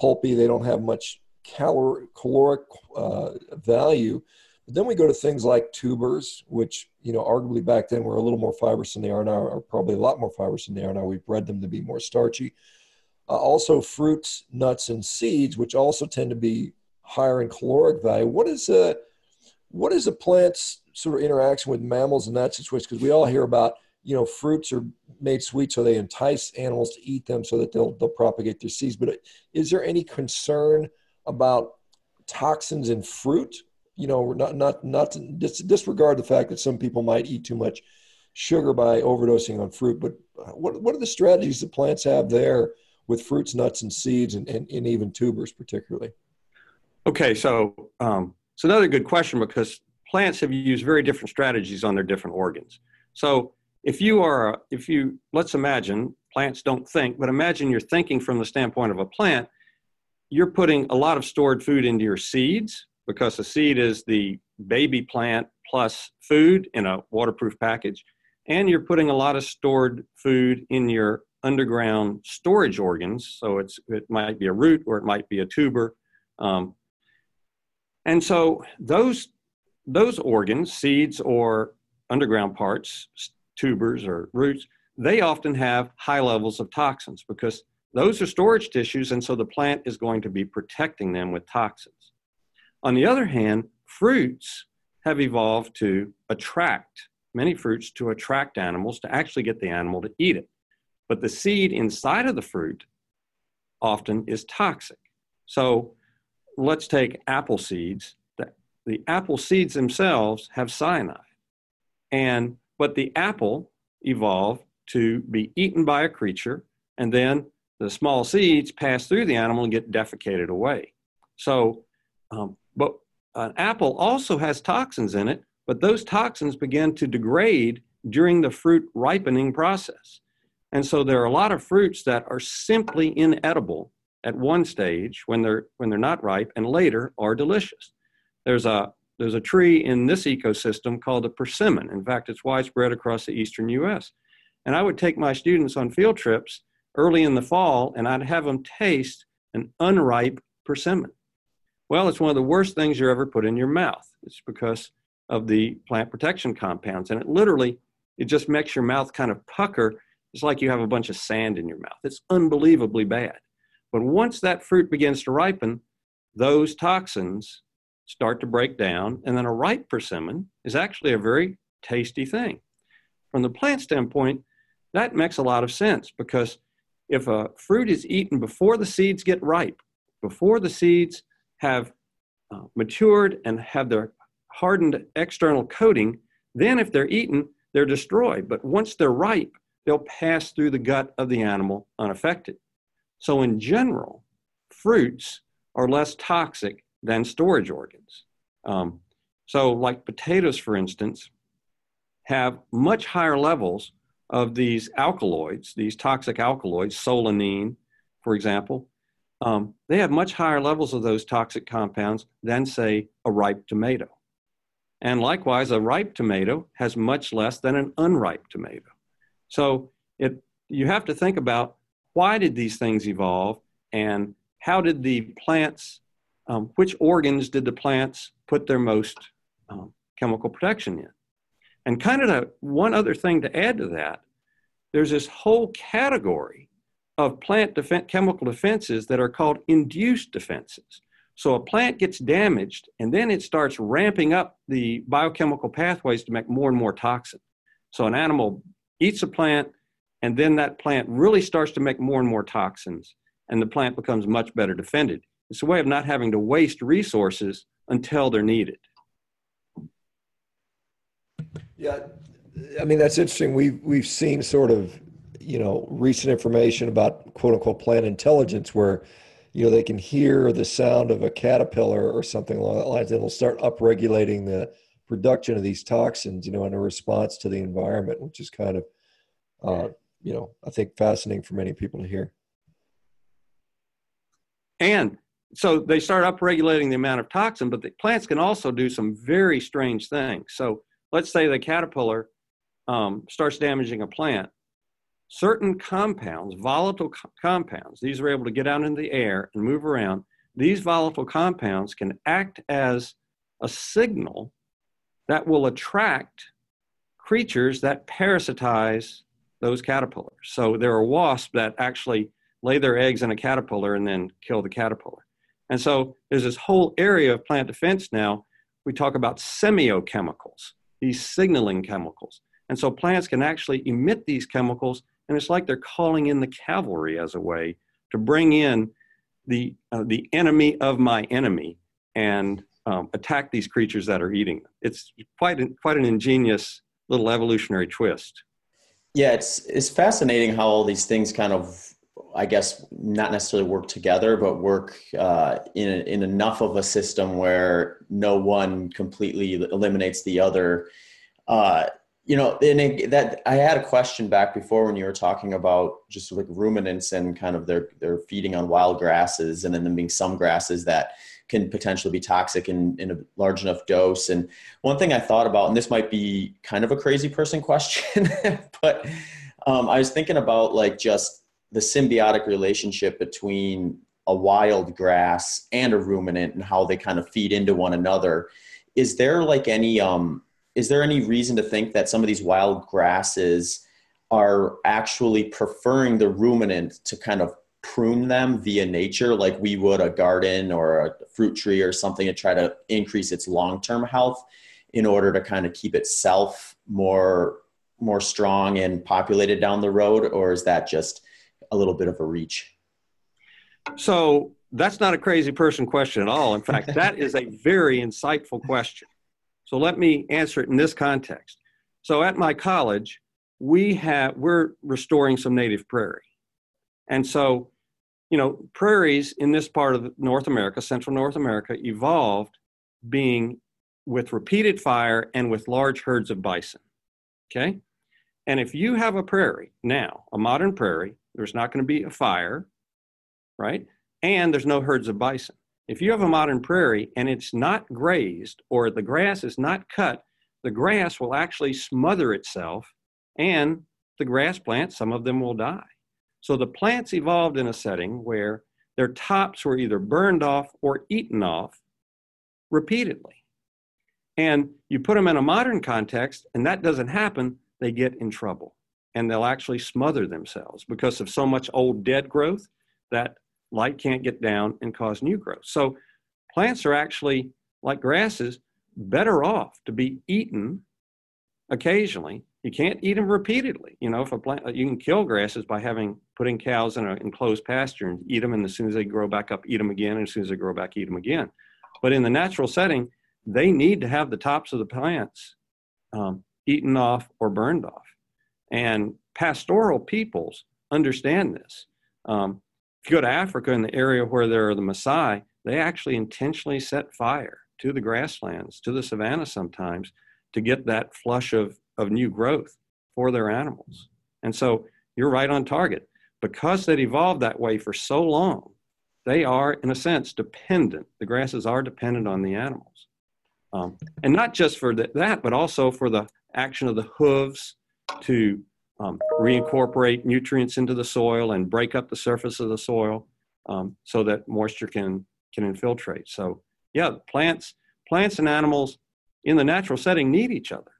pulpy. They don't have much calor- caloric uh, value. But then we go to things like tubers, which, you know, arguably back then were a little more fibrous than they are now, or probably a lot more fibrous than they are now. We've bred them to be more starchy. Uh, also, fruits, nuts, and seeds, which also tend to be higher in caloric value. What is a uh, what is a plant's sort of interaction with mammals in that situation? Because we all hear about you know fruits are made sweet so they entice animals to eat them so that they'll they'll propagate their seeds. But is there any concern about toxins in fruit? You know, not not not to disregard the fact that some people might eat too much sugar by overdosing on fruit. But what what are the strategies that plants have there with fruits, nuts, and seeds, and, and, and even tubers particularly? Okay, so um, it's another good question because plants have used very different strategies on their different organs. So if you are, if you, let's imagine plants don't think, but imagine you're thinking from the standpoint of a plant, you're putting a lot of stored food into your seeds because a seed is the baby plant plus food in a waterproof package. And you're putting a lot of stored food in your underground storage organs. So it's, it might be a root or it might be a tuber. Um, and so those, those organs, seeds or underground parts, tubers or roots, they often have high levels of toxins because those are storage tissues, and so the plant is going to be protecting them with toxins. On the other hand, fruits have evolved to attract, many fruits to attract animals to actually get the animal to eat it. But the seed inside of the fruit often is toxic. So let's take apple seeds. The, the apple seeds themselves have cyanide. And but the apple evolved to be eaten by a creature, and then the small seeds pass through the animal and get defecated away. So, um, but an apple also has toxins in it, but those toxins begin to degrade during the fruit ripening process. And so there are a lot of fruits that are simply inedible at one stage when they're when they're not ripe and later are delicious. There's a there's a tree in this ecosystem called a persimmon. In fact, it's widespread across the eastern US. And I would take my students on field trips early in the fall and I'd have them taste an unripe persimmon. Well, it's one of the worst things you ever put in your mouth. It's because of the plant protection compounds. And it literally, it just makes your mouth kind of pucker. It's like you have a bunch of sand in your mouth. It's unbelievably bad. But once that fruit begins to ripen, those toxins start to break down, and then a ripe persimmon is actually a very tasty thing. From the plant standpoint, that makes a lot of sense because if a fruit is eaten before the seeds get ripe, before the seeds have uh, matured and have their hardened external coating, then if they're eaten, they're destroyed. But once they're ripe, they'll pass through the gut of the animal unaffected. So, in general, fruits are less toxic than storage organs. Um, so, like potatoes, for instance, have much higher levels of these alkaloids, these toxic alkaloids, solanine, for example. Um, they have much higher levels of those toxic compounds than, say, a ripe tomato. And likewise, a ripe tomato has much less than an unripe tomato. So it, you have to think about why did these things evolve and how did the plants um, which organs did the plants put their most um, chemical protection in? And kind of one other thing to add to that, there's this whole category of plant defense, chemical defenses that are called induced defenses. So a plant gets damaged and then it starts ramping up the biochemical pathways to make more and more toxin. So an animal eats a plant and then that plant really starts to make more and more toxins and the plant becomes much better defended. It's a way of not having to waste resources until they're needed. Yeah, I mean that's interesting. We've we've seen sort of you know recent information about quote unquote plant intelligence where you know they can hear the sound of a caterpillar or something along that lines it'll start upregulating the production of these toxins you know in a response to the environment which is kind of uh, you know i think fascinating for many people to hear and so they start upregulating the amount of toxin, but the plants can also do some very strange things. So let's say the caterpillar um, starts damaging a plant. Certain compounds, volatile co- compounds, these are able to get out into the air and move around. These volatile compounds can act as a signal that will attract creatures that parasitize those caterpillars. So there are wasps that actually lay their eggs in a caterpillar and then kill the caterpillar. And so there's this whole area of plant defense now. We talk about semiochemicals, these signaling chemicals. And so plants can actually emit these chemicals, and it's like they're calling in the cavalry as a way to bring in the, uh, the enemy of my enemy and um, attack these creatures that are eating them. It's quite, an, quite an ingenious little evolutionary twist. Yeah, it's, it's fascinating how all these things kind of I guess not necessarily work together, but work uh, in in enough of a system where no one completely eliminates the other. Uh, you know, and it, that I had a question back before when you were talking about just like ruminants and kind of their their feeding on wild grasses, and then there being some grasses that can potentially be toxic in, in a large enough dose. And one thing I thought about, and this might be kind of a crazy person <laughs> question, but um, I was thinking about like just the symbiotic relationship between a wild grass and a ruminant and how they kind of feed into one another. Is there like any um is there any reason to think that some of these wild grasses are actually preferring the ruminant to kind of prune them via nature like we would a garden or a fruit tree or something to try to increase its long-term health in order to kind of keep itself more more strong and populated down the road or is that just a little bit of a reach? So that's not a crazy person question at all. In fact, that is a very insightful question. So let me answer it in this context. So at my college, we have we're restoring some native prairie. And so, you know, prairies in this part of North America, central North America, evolved being with repeated fire and with large herds of bison. Okay? And if you have a prairie now, a modern prairie there's not going to be a fire, right? And there's no herds of bison. If you have a modern prairie and it's not grazed or the grass is not cut, the grass will actually smother itself and the grass plants, some of them will die. So the plants evolved in a setting where their tops were either burned off or eaten off repeatedly. And you put them in a modern context and that doesn't happen, they get in trouble and they'll actually smother themselves because of so much old dead growth that light can't get down and cause new growth. So plants are actually, like grasses, better off to be eaten occasionally. You can't eat them repeatedly. You know, if a plant, you can kill grasses by having putting cows in an enclosed pasture and eat them, and as soon as they grow back up, eat them again, and as soon as they grow back, eat them again. But in the natural setting, they need to have the tops of the plants um, eaten off or burned off. And pastoral peoples understand this. Um, if you go to Africa in the area where there are the Maasai, they actually intentionally set fire to the grasslands, to the savannah sometimes, to get that flush of, of new growth for their animals. And so you're right on target. Because they'd evolved that way for so long, they are, in a sense, dependent. The grasses are dependent on the animals. Um, and not just for the, that, but also for the action of the hooves to um, reincorporate nutrients into the soil and break up the surface of the soil um, so that moisture can can infiltrate. So yeah, plants plants and animals in the natural setting need each other.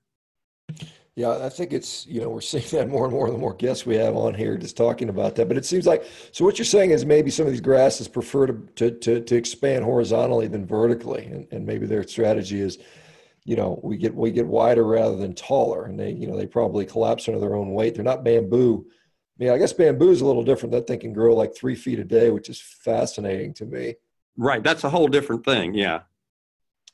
Yeah, I think it's you know we're seeing that more and more the more guests we have on here just talking about that. But it seems like so what you're saying is maybe some of these grasses prefer to to to, to expand horizontally than vertically, and, and maybe their strategy is you know we get we get wider rather than taller and they you know they probably collapse under their own weight they're not bamboo I mean, I guess bamboo is a little different. That thing can grow like three feet a day, which is fascinating to me. Right. That's a whole different thing. Yeah.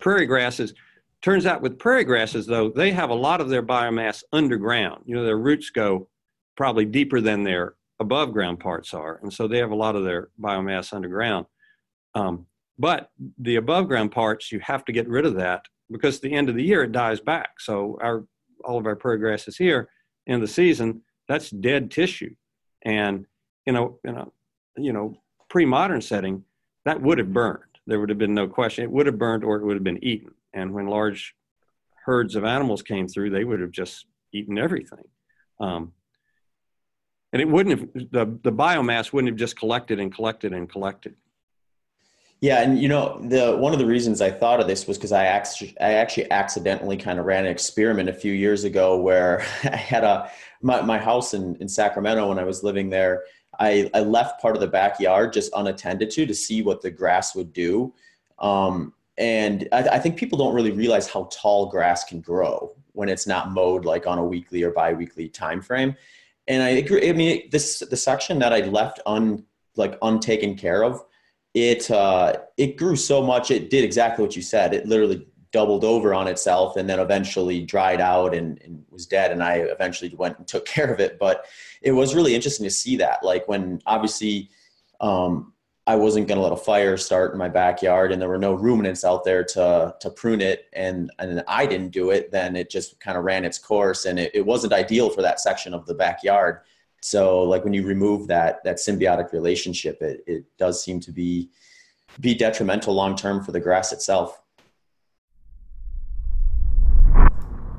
Prairie grasses, turns out with prairie grasses, though, they have a lot of their biomass underground. You know, their roots go probably deeper than their above ground parts are. And so they have a lot of their biomass underground. Um, but the above ground parts, you have to get rid of that because at the end of the year it dies back. So our all of our prairie grasses here in the season, that's dead tissue. And in a in a you know pre-modern setting, that would have burned. There would have been no question. It would have burned or it would have been eaten. And when large herds of animals came through, they would have just eaten everything. Um, and it wouldn't have the, the biomass wouldn't have just collected and collected and collected Yeah, and you know the one of the reasons I thought of this was because I actually I actually accidentally kind of ran an experiment a few years ago where <laughs> I had a my, my house in, in Sacramento when I was living there. I, I left part of the backyard just unattended to to see what the grass would do. Um, and I, I, think people don't really realize how tall grass can grow when it's not mowed like on a weekly or biweekly time frame. And I agree. I mean, this the section that I left un like untaken care of, it uh, it grew so much. It did exactly what you said. It literally doubled over on itself and then eventually dried out and, and, was dead. And I eventually went and <laughs> took care of it. But it was really interesting to see that. Like when obviously um, I wasn't going to let a fire start in my backyard and there were no ruminants out there to, to prune it and, and I didn't do it, then it just kind of ran its course and it, it wasn't ideal for that section of the backyard. So like when you remove that, that symbiotic relationship, it, it does seem to be, be detrimental long-term for the grass itself.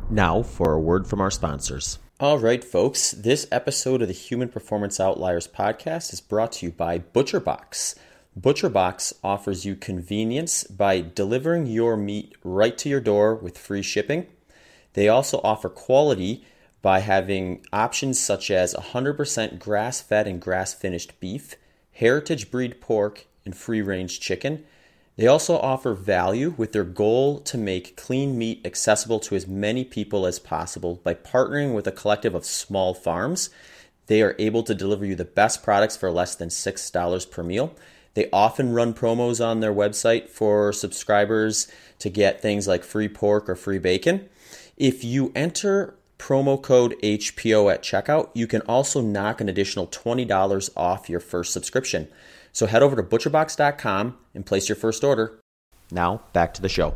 Now for a word from our sponsors. All right, folks, this episode of the Human Performance Outliers podcast is brought to you by ButcherBox. ButcherBox offers you convenience by delivering your meat right to your door with free shipping. They also offer quality by having options such as 100% grass fed and grass finished beef, heritage breed pork, and free range chicken. They also offer value with their goal to make clean meat accessible to as many people as possible by partnering with a collective of small farms. They are able to deliver you the best products for less than $6 per meal. They often run promos on their website for subscribers to get things like free pork or free bacon. If you enter promo code HPO at checkout, you can also knock an additional $20 off your first subscription. So head over to butcherbox.com and place your first order. Now, back to the show.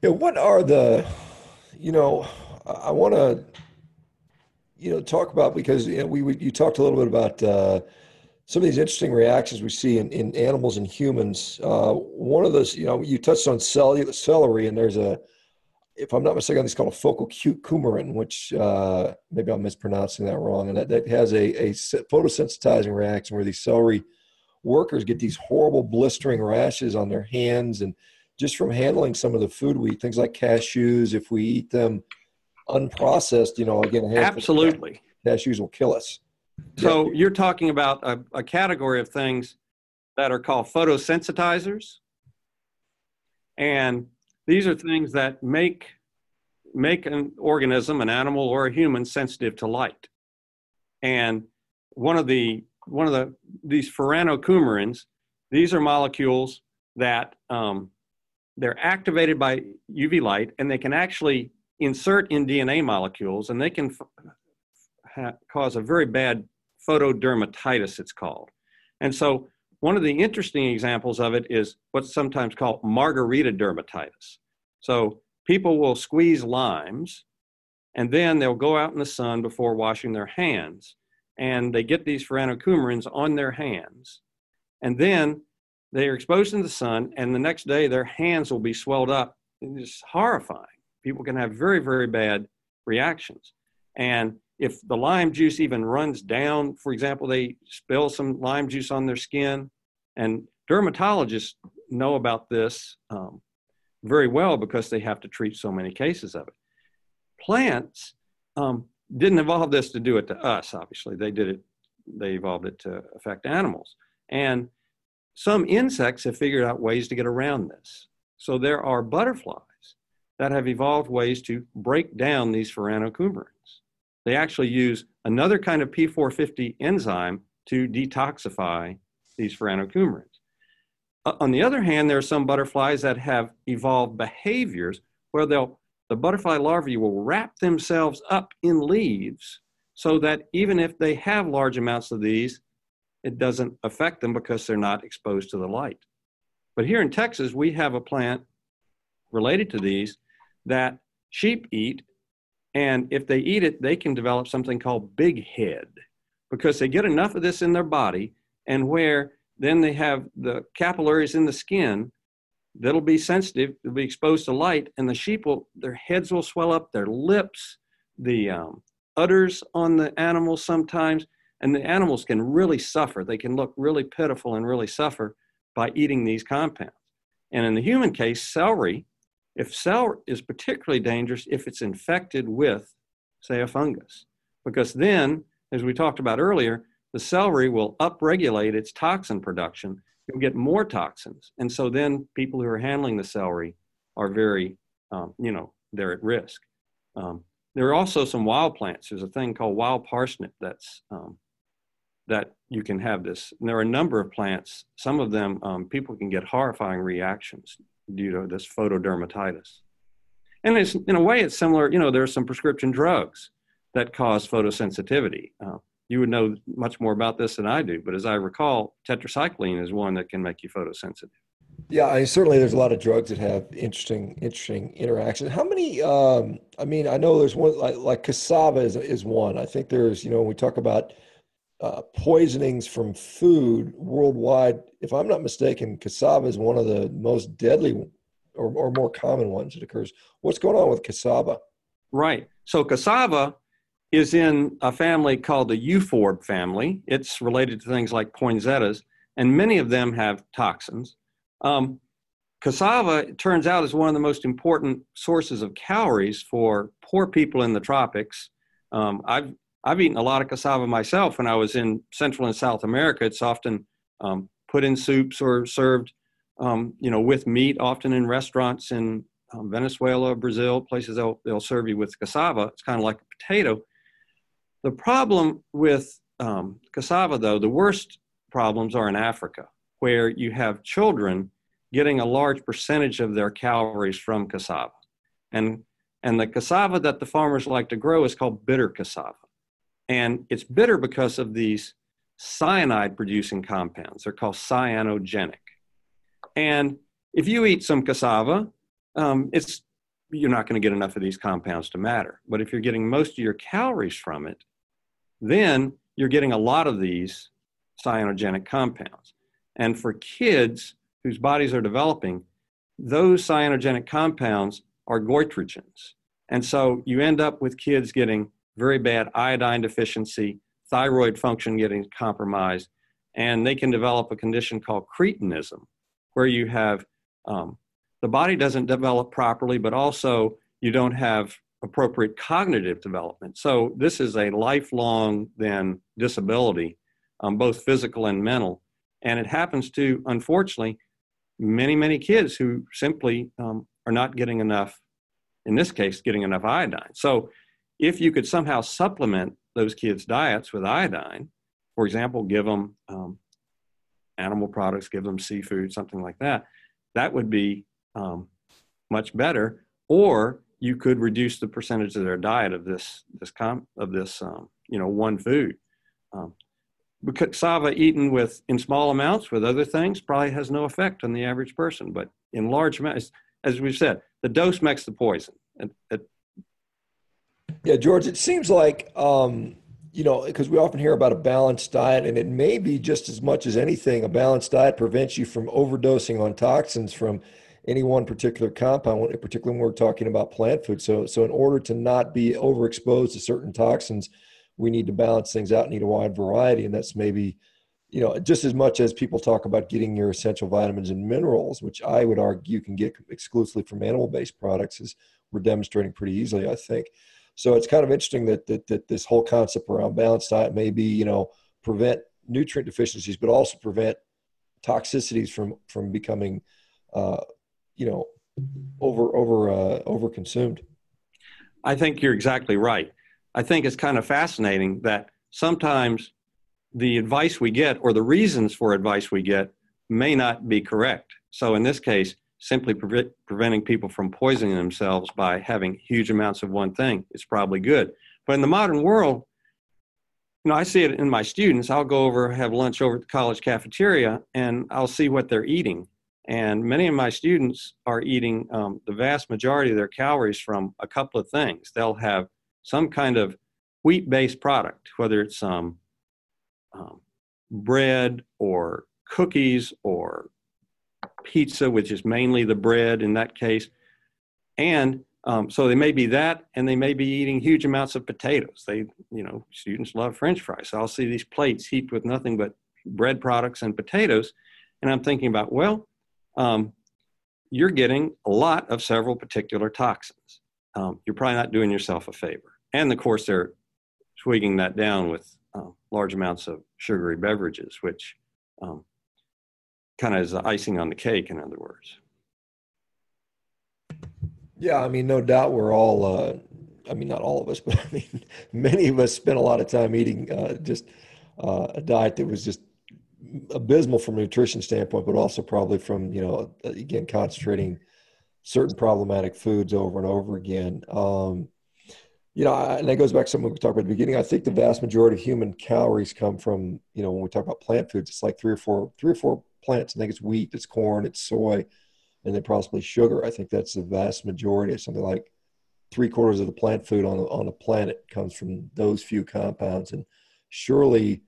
Yeah, what are the, you know, I want to, you know, talk about because you know, we, we you talked a little bit about uh, some of these interesting reactions we see in, in animals and humans. Uh, one of those, you know, you touched on celery, and there's a if I'm not mistaken, it's called a focal coumarin, which uh, maybe I'm mispronouncing that wrong. And that, that has a, a photosensitizing reaction where these celery workers get these horrible blistering rashes on their hands and just from handling some of the food we eat, things like cashews, if we eat them unprocessed, you know, again, absolutely, cashews will kill us. So you're talking about a, a category of things that are called photosensitizers. And these are things that make make an organism, an animal or a human, sensitive to light. And one of the one of the these furanocoumarins, these are molecules that um, they're activated by UV light, and they can actually insert in DNA molecules, and they can ha- cause a very bad photodermatitis. It's called, and so one of the interesting examples of it is what's sometimes called margarita dermatitis. So people will squeeze limes and then they'll go out in the sun before washing their hands. And they get these furanocoumarins on their hands. And then they are exposed in the sun, and the next day their hands will be swelled up. It's horrifying. People can have very, very bad reactions. And if the lime juice even runs down, for example, they spill some lime juice on their skin, and dermatologists know about this um, very well because they have to treat so many cases of it. Plants um, didn't evolve this to do it to us, obviously. They did it, they evolved it to affect animals. And some insects have figured out ways to get around this. So there are butterflies that have evolved ways to break down these furanocoumarins. They actually use another kind of P450 enzyme to detoxify these furanocoumarins. On the other hand, there are some butterflies that have evolved behaviors where they'll the butterfly larvae will wrap themselves up in leaves so that even if they have large amounts of these, it doesn't affect them because they're not exposed to the light. But here in Texas, we have a plant related to these that sheep eat and if they eat it, they can develop something called big head because they get enough of this in their body. And where then they have the capillaries in the skin that'll be sensitive, they'll be exposed to light, and the sheep will, their heads will swell up, their lips, the um, udders on the animals sometimes, And the animals can really suffer. They can look really pitiful and really suffer by eating these compounds. And in the human case, celery, if celery is particularly dangerous if it's infected with, say, a fungus, because then, as we talked about earlier, the celery will upregulate its toxin production. You'll get more toxins. And so then people who are handling the celery are very, um, you know, they're at risk. Um, there are also some wild plants. There's a thing called wild parsnip that's um, that you can have this. And there are a number of plants. Some of them um, people can get horrifying reactions due to this photodermatitis. And it's, in a way, it's similar. You know, there are some prescription drugs that cause photosensitivity. Uh, you would know much more about this than I do, but as I recall, tetracycline is one that can make you photosensitive. Yeah, I mean, certainly there's a lot of drugs that have interesting, interesting interaction. How many? Um, I mean, I know there's one like, like cassava is is one. I think there's, you know, when we talk about uh, poisonings from food worldwide, if I'm not mistaken, cassava is one of the most deadly or, or more common ones that occurs. What's going on with cassava? Right. So cassava is in a family called the euphorb family. It's related to things like poinsettias, and many of them have toxins. Um, cassava, it turns out, is one of the most important sources of calories for poor people in the tropics. Um, I've I've eaten a lot of cassava myself when I was in Central and South America. It's often um, put in soups or served, um, you know, with meat. Often in restaurants in um, Venezuela, Brazil, places they'll they'll serve you with cassava. It's kind of like a potato. The problem with um, cassava, though, the worst problems are in Africa, where you have children getting a large percentage of their calories from cassava. And, and the cassava that the farmers like to grow is called bitter cassava. And it's bitter because of these cyanide producing compounds. They're called cyanogenic. And if you eat some cassava, um, it's, you're not going to get enough of these compounds to matter. But if you're getting most of your calories from it, then you're getting a lot of these cyanogenic compounds. And for kids whose bodies are developing, those cyanogenic compounds are goitrogens. And so you end up with kids getting very bad iodine deficiency, thyroid function getting compromised, and they can develop a condition called cretinism, where you have um, the body doesn't develop properly, but also you don't have appropriate cognitive development. So this is a lifelong then disability, um, both physical and mental, and it happens to unfortunately many many kids who simply um, are not getting enough. In this case, getting enough iodine. So if you could somehow supplement those kids' diets with iodine, for example, give them um, animal products, give them seafood, something like that, that would be um, much better. Or you could reduce the percentage of their diet of this this com- of this um, you know one food. Um, cassava eaten with in small amounts with other things probably has no effect on the average person, but in large amounts, as we've said, the dose makes the poison. It, it, yeah, George, it seems like um, you know because we often hear about a balanced diet, and it may be just as much as anything, a balanced diet prevents you from overdosing on toxins from any one particular compound, particularly when we're talking about plant food. So, so in order to not be overexposed to certain toxins, we need to balance things out, and need a wide variety, and that's maybe, you know, just as much as people talk about getting your essential vitamins and minerals, which I would argue you can get exclusively from animal-based products, as we're demonstrating pretty easily, I think. So it's kind of interesting that that, that this whole concept around balanced diet may be, you know, prevent nutrient deficiencies, but also prevent toxicities from from becoming uh, you know over over uh, over consumed. I think you're exactly right. I think it's kind of fascinating that sometimes the advice we get or the reasons for advice we get may not be correct. So in this case, simply pre- preventing people from poisoning themselves by having huge amounts of one thing is probably good. But in the modern world, you know, I see it in my students. I'll go over, have lunch over at the college cafeteria, and I'll see what they're eating. And many of my students are eating um, the vast majority of their calories from a couple of things. They'll have some kind of wheat based product, whether it's um, um, bread or cookies or pizza, which is mainly the bread in that case. And Um, so they may be that, and they may be eating huge amounts of potatoes. They, you know, students love French fries. So I'll see these plates heaped with nothing but bread products and potatoes, and I'm thinking about, well, um, you're getting a lot of several particular toxins. Um, you're probably not doing yourself a favor. And of course, they're tweaking that down with uh, large amounts of sugary beverages, which um, kind of is the icing on the cake, in other words. Yeah, I mean, no doubt we're all, uh, I mean, not all of us, <laughs> but I mean, many of us spent a lot of time eating uh, just uh, a diet that was just abysmal from a nutrition standpoint, but also probably from, you know, again, concentrating certain problematic foods over and over again. Um, you know, and that goes back to something we talked about at the beginning. I think the vast majority of human calories come from, you know, when we talk about plant foods, it's like three or four, three or four plants. I think it's wheat, it's corn, it's soy, and then possibly sugar. I think that's the vast majority of something like three quarters of the plant food on on the planet comes from those few compounds. And surely,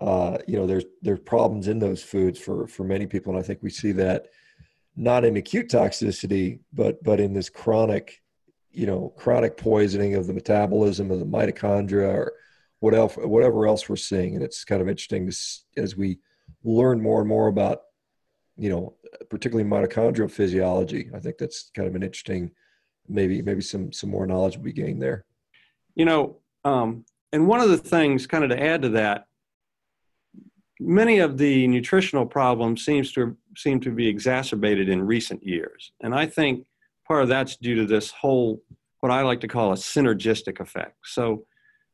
uh, you know, there's there's problems in those foods for for many people, and I think we see that not in acute toxicity, but but in this chronic you know chronic poisoning of the metabolism of the mitochondria or what else, whatever else we're seeing. And it's kind of interesting to, as we learn more and more about you know particularly mitochondrial physiology i think that's kind of an interesting maybe maybe some some more knowledge will be gained there. You know um, and one of the things kind of to add to that many of the nutritional problems seems to seem to be exacerbated in recent years. And i think part of that's due to this whole what I like to call a synergistic effect. So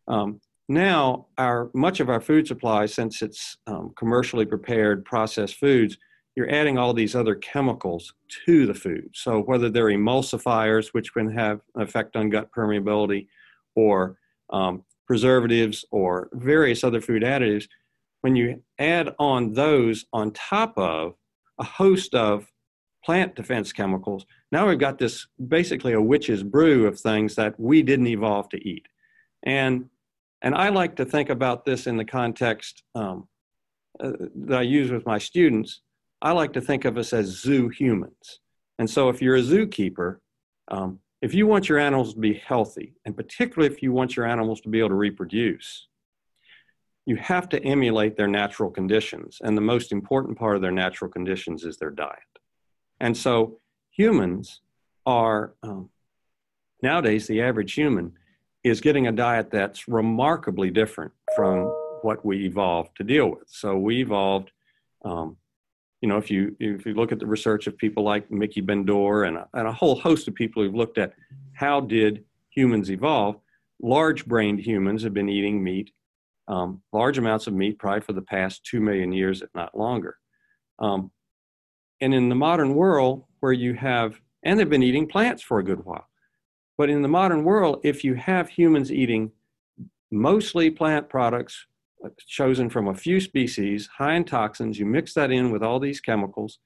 um, now our much of our food supply, since it's um, commercially prepared processed foods, you're adding all these other chemicals to the food. So whether they're emulsifiers, which can have an effect on gut permeability, or um, preservatives, or various other food additives, when you add on those on top of a host of plant defense chemicals, now we've got this basically a witch's brew of things that we didn't evolve to eat. And, and I like to think about this in the context um, uh, that I use with my students. I like to think of us as zoo humans. And so if you're a zookeeper, um, if you want your animals to be healthy, and particularly if you want your animals to be able to reproduce, you have to emulate their natural conditions. And the most important part of their natural conditions is their diet. And so humans are, um, nowadays, the average human is getting a diet that's remarkably different from what we evolved to deal with. So we evolved, um, you know, if you if you look at the research of people like Miki Ben-Dor and a, and a whole host of people who've looked at how did humans evolve, large-brained humans have been eating meat, um, large amounts of meat, probably for the past two million years, if not longer. Um, and in the modern world, where you have, and they've been eating plants for a good while, but in the modern world, if you have humans eating mostly plant products uh, chosen from a few species, high in toxins, you mix that in with all these chemicals,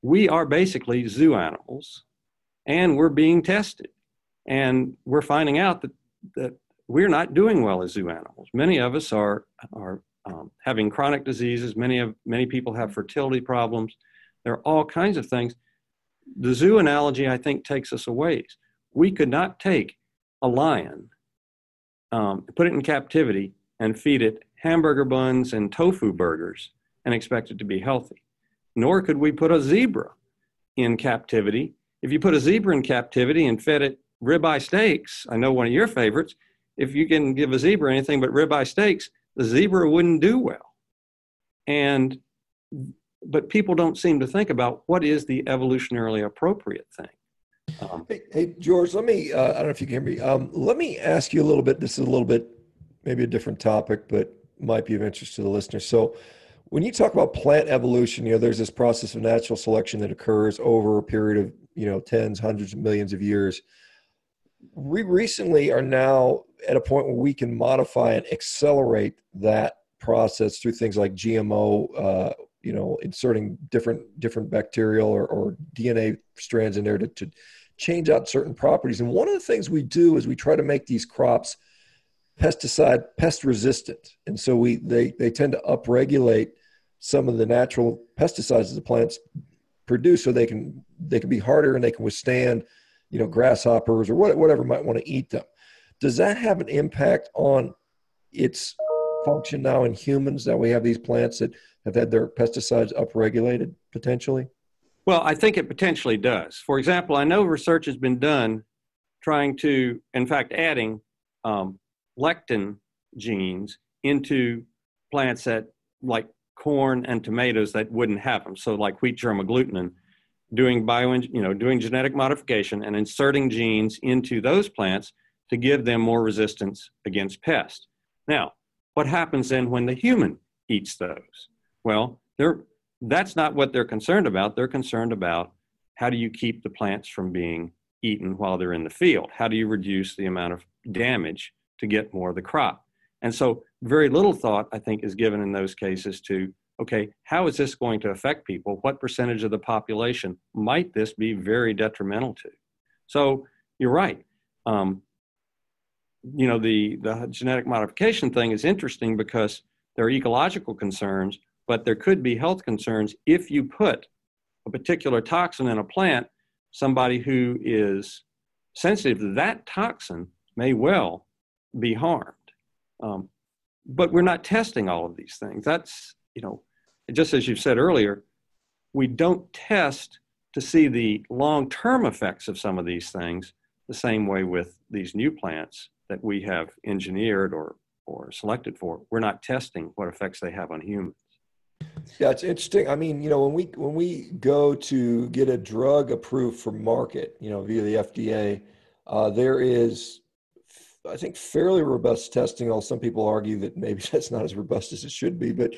we are basically zoo animals and we're being tested. And we're finding out that, that we're not doing well as zoo animals. Many of us are, are um, having chronic diseases. Many, of, many people have fertility problems. There are all kinds of things. The zoo analogy, I think, takes us a ways. We could not take a lion, um, put it in captivity, and feed it hamburger buns and tofu burgers and expect it to be healthy. Nor could we put a zebra in captivity. If you put a zebra in captivity and fed it ribeye steaks, I know one of your favorites, if you can give a zebra anything but ribeye steaks, the zebra wouldn't do well. And but people don't seem to think about what is the evolutionarily appropriate thing. Um, hey, hey, George, let me, uh, I don't know if you can hear me. Um, let me ask you a little bit. This is a little bit, maybe a different topic, but might be of interest to the listener. So, when you talk about plant evolution, you know, there's this process of natural selection that occurs over a period of, you know, tens, hundreds of millions of years. We recently are now at a point where we can modify and accelerate that process through things like GMO uh, you know inserting different different bacterial or, or dna strands in there to, to change out certain properties and one of the things we do is we try to make these crops pesticide pest resistant and so we they they tend to upregulate some of the natural pesticides the plants produce so they can they can be harder and they can withstand you know, grasshoppers or whatever might want to eat them. Does that have an impact on its function now in humans? that we have these plants that have had their pesticides upregulated potentially. Well, I think it potentially does. For example, I know research has been done trying to, in fact, adding um, lectin genes into plants that, like corn and tomatoes, that wouldn't have them. So, like wheat germ agglutinin, doing bio, you know, doing genetic modification and inserting genes into those plants to give them more resistance against pests. Now, what happens then when the human eats those? Well, that's not what they're concerned about. They're concerned about how do you keep the plants from being eaten while they're in the field? How do you reduce the amount of damage to get more of the crop? And so, very little thought, I think, is given in those cases to okay, how is this going to affect people? What percentage of the population might this be very detrimental to? So, you're right. Um, you know, the, the genetic modification thing is interesting because there are ecological concerns, but there could be health concerns if you put a particular toxin in a plant, somebody who is sensitive to that toxin may well be harmed. Um, but we're not testing all of these things. That's, you know, just as you said earlier, we don't test to see the long term effects of some of these things the same way with these new plants that we have engineered or, or selected for. We're not testing what effects they have on humans. Yeah, it's interesting. I mean, you know, when we when we go to get a drug approved for market, you know, via the FDA, uh, there is, I think, fairly robust testing. Although some people argue that maybe <laughs> that's not as robust as it should be. But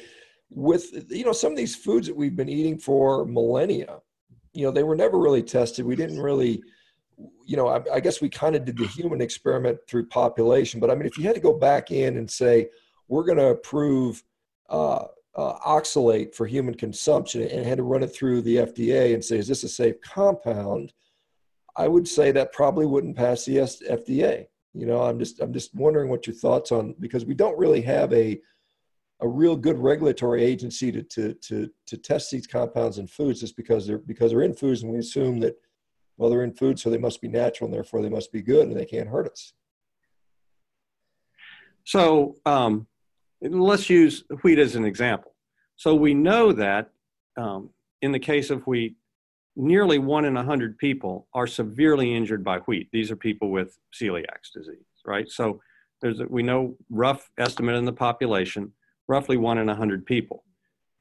with you know some of these foods that we've been eating for millennia, you know, they were never really tested. We didn't really, you know, I, I guess we kind of did the human experiment through population. But I mean, if you had to go back in and say we're going to approve. Uh, uh, oxalate for human consumption and had to run it through the FDA and say, is this a safe compound? I would say that probably wouldn't pass the FDA. You know, I'm just I'm just wondering what your thoughts on because we don't really have a a real good regulatory agency to to to to test these compounds in foods just because they're because they're in foods and we assume that well they're in food so they must be natural and therefore they must be good and they can't hurt us. So um, let's use wheat as an example. So we know that um, in the case of wheat, nearly one in a hundred people are severely injured by wheat. These are people with celiac disease, right? So there's a, we know rough estimate in the population, roughly one in a hundred people,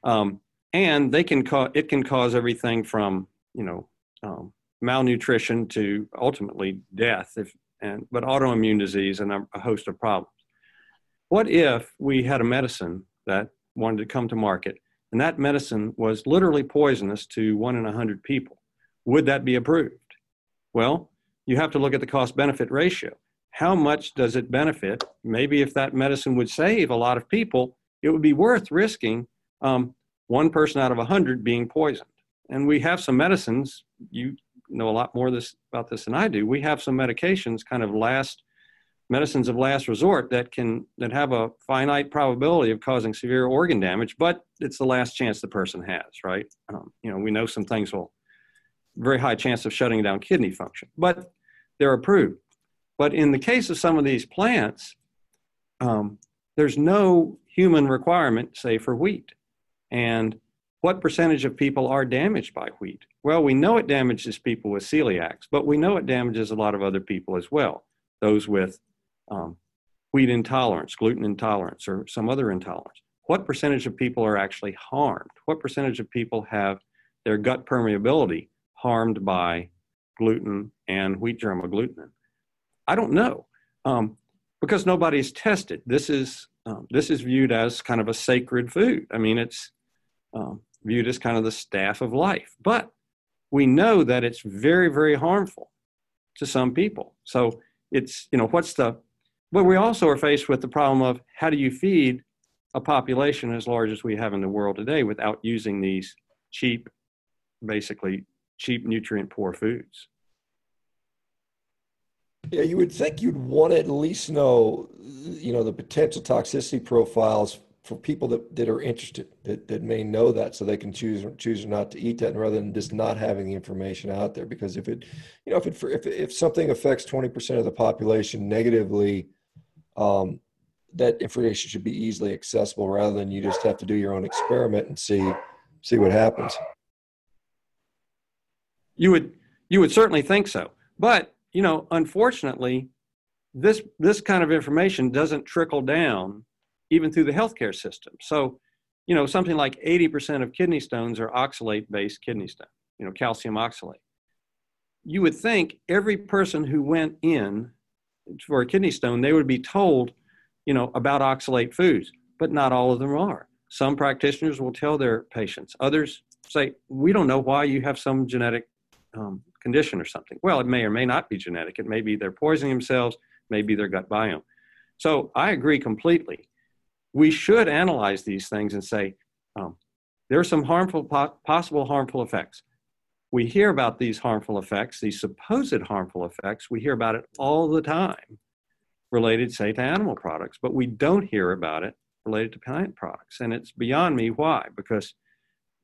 um, and they can cause it can cause everything from you know um, malnutrition to ultimately death, if and but autoimmune disease and a, host of problems. What if we had a medicine that wanted to come to market and that medicine was literally poisonous to one in a hundred people? Would that be approved? Well, you have to look at the cost benefit ratio. How much does it benefit? Maybe if that medicine would save a lot of people, it would be worth risking um, one person out of a hundred being poisoned. And we have some medicines, you know a lot more this, about this than I do. We have some medications kind of last medicines of last resort that can that have a finite probability of causing severe organ damage, but it's the last chance the person has, right? Um, you know, we know some things will very high chance of shutting down kidney function, but they're approved. But in the case of some of these plants, um, there's no human requirement, say for wheat. And what percentage of people are damaged by wheat? Well, we know it damages people with celiacs, but we know it damages a lot of other people as well. Those with um, wheat intolerance, gluten intolerance, or some other intolerance. What percentage of people are actually harmed? What percentage of people have their gut permeability harmed by gluten and wheat germ agglutinin? I don't know um, because nobody's tested. This is um, this is viewed as kind of a sacred food. I mean, it's um, viewed as kind of the staff of life, but we know that it's very very harmful to some people. So it's you know what's the but we also are faced with the problem of how do you feed a population as large as we have in the world today without using these cheap, basically cheap nutrient poor foods. Yeah, you would think you'd want to at least know, you know, the potential toxicity profiles for people that, that are interested that, that may know that so they can choose choose not to eat that and rather than just not having the information out there. Because if it you know if it if, if something affects 20% of the population negatively um, that information should be easily accessible rather than you just have to do your own experiment and see see what happens. You would you would certainly think so. But you know unfortunately this this kind of information doesn't trickle down even through the healthcare system. So, you know, something like 80% of kidney stones are oxalate based kidney stone, you know, calcium oxalate. You would think every person who went in for a kidney stone, they would be told, you know, about oxalate foods, but not all of them are. Some practitioners will tell their patients, others say, we don't know why you have some genetic um, condition or something. Well, it may or may not be genetic. It may be they're poisoning themselves, maybe their gut biome. So I agree completely we should analyze these things and say, um, there are some harmful, possible harmful effects. We hear about these harmful effects, these supposed harmful effects, we hear about it all the time related, say, to animal products, but we don't hear about it related to plant products. And it's beyond me why, because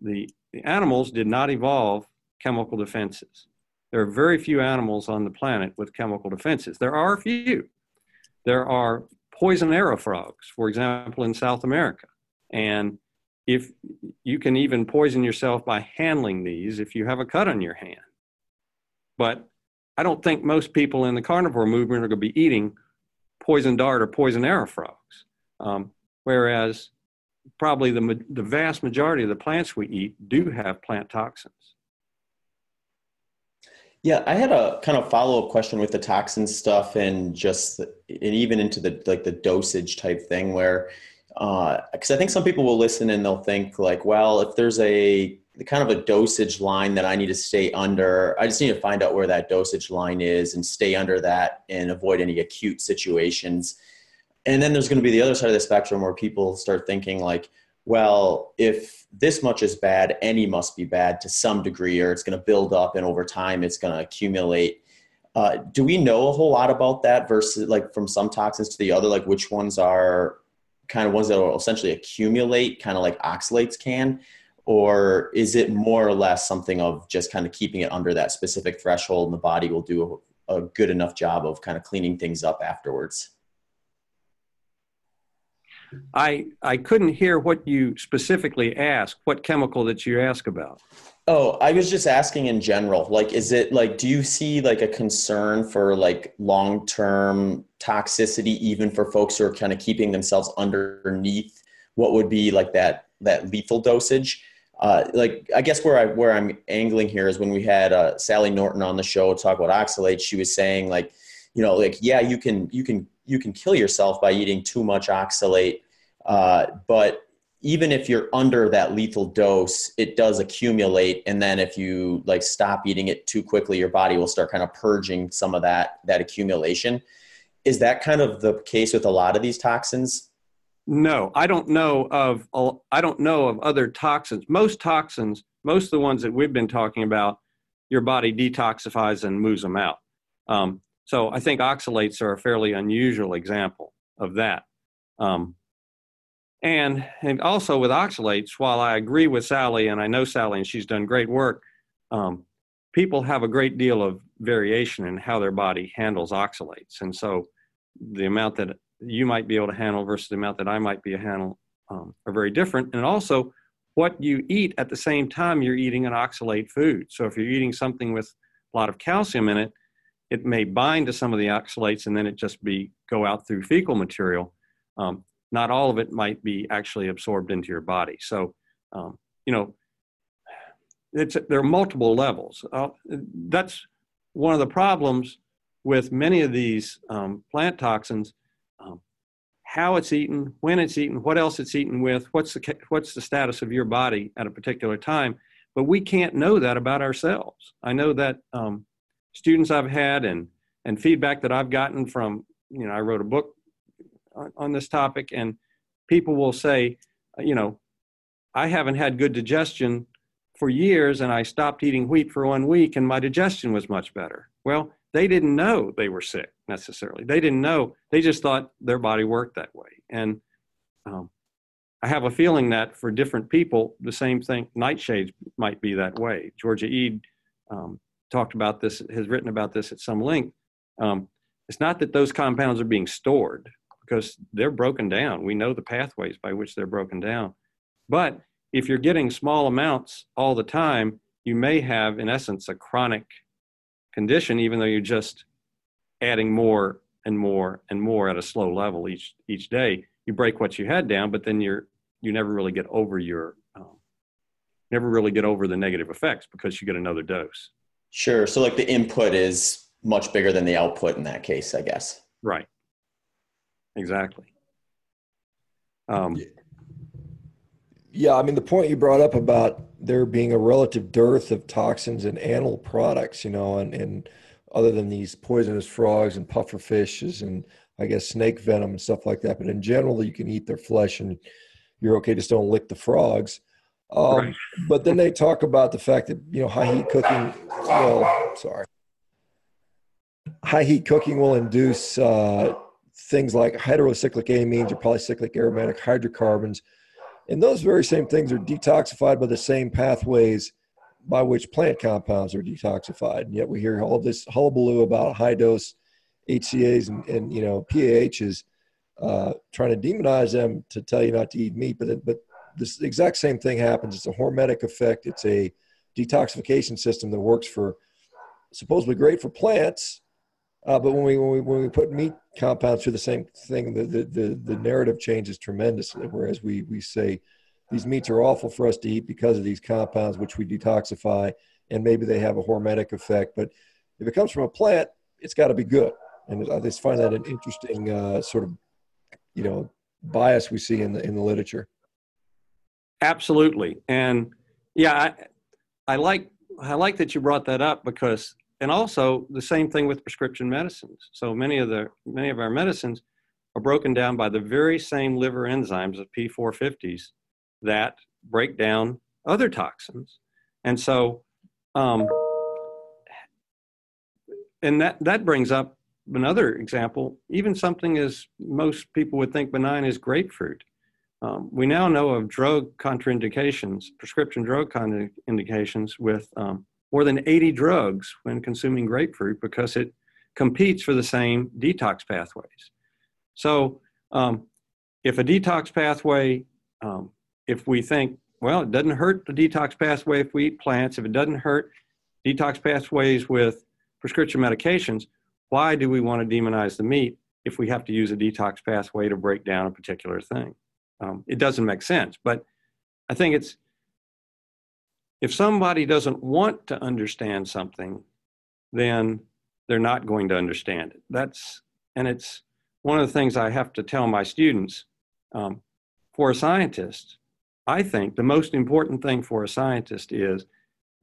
the, the animals did not evolve chemical defenses. There are very few animals on the planet with chemical defenses. There are a few. There are poison arrow frogs, for example, in South America. And if you can even poison yourself by handling these if you have a cut on your hand. But I don't think most people in the carnivore movement are going to be eating poison dart or poison arrow frogs. Um, whereas probably the, the vast majority of the plants we eat do have plant toxins. Yeah, I had a kind of follow up question with the toxin stuff and just and even into the like the dosage type thing where because uh, I think some people will listen and they'll think like, well, if there's a kind of a dosage line that I need to stay under, I just need to find out where that dosage line is and stay under that and avoid any acute situations. And then there's going to be the other side of the spectrum where people start thinking like, well, if this much is bad, any must be bad to some degree, or it's going to build up and over time it's going to accumulate. Uh, do we know a whole lot about that versus like from some toxins to the other, like which ones are kind of ones that will essentially accumulate, kind of like oxalates can? Or is it more or less something of just kind of keeping it under that specific threshold and the body will do a, a good enough job of kind of cleaning things up afterwards? I I couldn't hear what you specifically asked. What chemical that you ask about? Oh, I was just asking in general. Like, is it like, do you see like a concern for like long term toxicity, even for folks who are kind of keeping themselves underneath what would be like that that lethal dosage? Uh, like, I guess where I where I'm angling here is when we had uh, Sally Norton on the show talk about oxalate. She was saying like, you know, like yeah, you can you can you can kill yourself by eating too much oxalate. Uh, but even if you're under that lethal dose, it does accumulate. And then if you like stop eating it too quickly, your body will start kind of purging some of that, that accumulation. Is that kind of the case with a lot of these toxins? No, I don't know of, I don't know of other toxins. Most toxins, most of the ones that we've been talking about, your body detoxifies and moves them out. Um, so I think oxalates are a fairly unusual example of that. Um, and, and also with oxalates, while I agree with Sally, and I know Sally, and she's done great work, um, people have a great deal of variation in how their body handles oxalates. And so the amount that you might be able to handle versus the amount that I might be able to handle um, are very different. And also, what you eat at the same time you're eating an oxalate food. So if you're eating something with a lot of calcium in it, it may bind to some of the oxalates and then it just be go out through fecal material. Um, not all of it might be actually absorbed into your body. So, um, you know, it's there are multiple levels. Uh, that's one of the problems with many of these um, plant toxins. Um, how it's eaten, when it's eaten, what else it's eaten with, what's the what's the status of your body at a particular time. But we can't know that about ourselves. I know that um, students I've had and and feedback that I've gotten from you know I wrote a book on, on this topic and people will say you know I haven't had good digestion for years and I stopped eating wheat for one week and my digestion was much better. Well, they didn't know they were sick necessarily. They didn't know. They just thought their body worked that way. And um, I have a feeling that for different people, the same thing, nightshades might be that way. Georgia Ede um, talked about this, has written about this at some length. Um, it's not that those compounds are being stored because they're broken down. We know the pathways by which they're broken down. But if you're getting small amounts all the time, you may have, in essence, a chronic condition, even though you're just adding more and more and more at a slow level each each day. You break what you had down, but then you're you never really get over your um, never really get over the negative effects because you get another dose. Sure. So like the input is much bigger than the output in that case, I guess. Right. Exactly. Um, yeah, I mean the point you brought up about there being a relative dearth of toxins in animal products, you know, and, and other than these poisonous frogs and puffer fishes and I guess snake venom and stuff like that. But in general, you can eat their flesh and you're okay. Just don't lick the frogs. Um, right. But then they talk about the fact that you know high heat cooking. Well, sorry, high heat cooking will induce uh, things like heterocyclic amines or polycyclic aromatic hydrocarbons, and those very same things are detoxified by the same pathways by which plant compounds are detoxified. And yet we hear all this hullabaloo about high dose HCAs and, and you know PAHs uh, trying to demonize them to tell you not to eat meat, but but this exact same thing happens. It's a hormetic effect. It's a detoxification system that works for supposedly great for plants, uh, but when we, when we when we put meat compounds through the same thing, the, the the the narrative changes tremendously. Whereas we we say these meats are awful for us to eat because of these compounds which we detoxify, and maybe they have a hormetic effect. But if it comes from a plant, it's got to be good. And I just find that an interesting uh, sort of you know bias we see in the in the literature. Absolutely, and yeah, I, I like I like that you brought that up because, and also the same thing with prescription medicines. So many of the many of our medicines are broken down by the very same liver enzymes of P450s that break down other toxins, and so, um, and that that brings up another example, even something as most people would think benign as grapefruit. Um, we now know of drug contraindications, prescription drug contraindications with um, more than 80 drugs when consuming grapefruit because it competes for the same detox pathways. So, um, if a detox pathway, um, if we think, well, it doesn't hurt the detox pathway if we eat plants, if it doesn't hurt detox pathways with prescription medications, why do we want to demonize the meat if we have to use a detox pathway to break down a particular thing? Um, it doesn't make sense. But I think it's if somebody doesn't want to understand something, then they're not going to understand it. That's and it's one of the things I have to tell my students. Um, for a scientist, I think the most important thing for a scientist is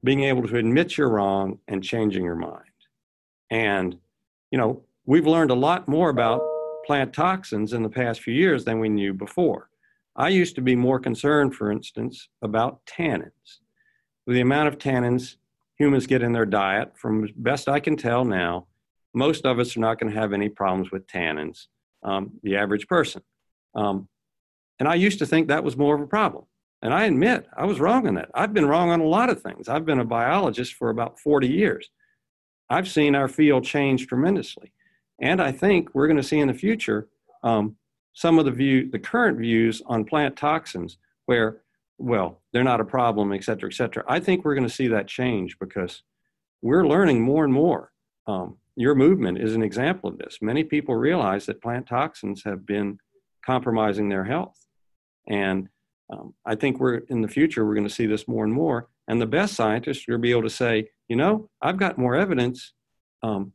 being able to admit you're wrong and changing your mind. And you know, we've learned a lot more about plant toxins in the past few years than we knew before. I used to be more concerned, for instance, about tannins. The amount of tannins humans get in their diet, from best I can tell now, most of us are not going to have any problems with tannins, um, the average person. Um, and I used to think that was more of a problem. And I admit I was wrong on that. I've been wrong on a lot of things. I've been a biologist for about 40 years. I've seen our field change tremendously. And I think we're going to see in the future um, some of the view, the current views on plant toxins, where, well, they're not a problem, et cetera, et cetera. I think we're going to see that change because we're learning more and more. Um, your movement is an example of this. Many people realize that plant toxins have been compromising their health. And um, I think we're in the future, we're going to see this more and more. And the best scientists will be able to say, you know, I've got more evidence. Um,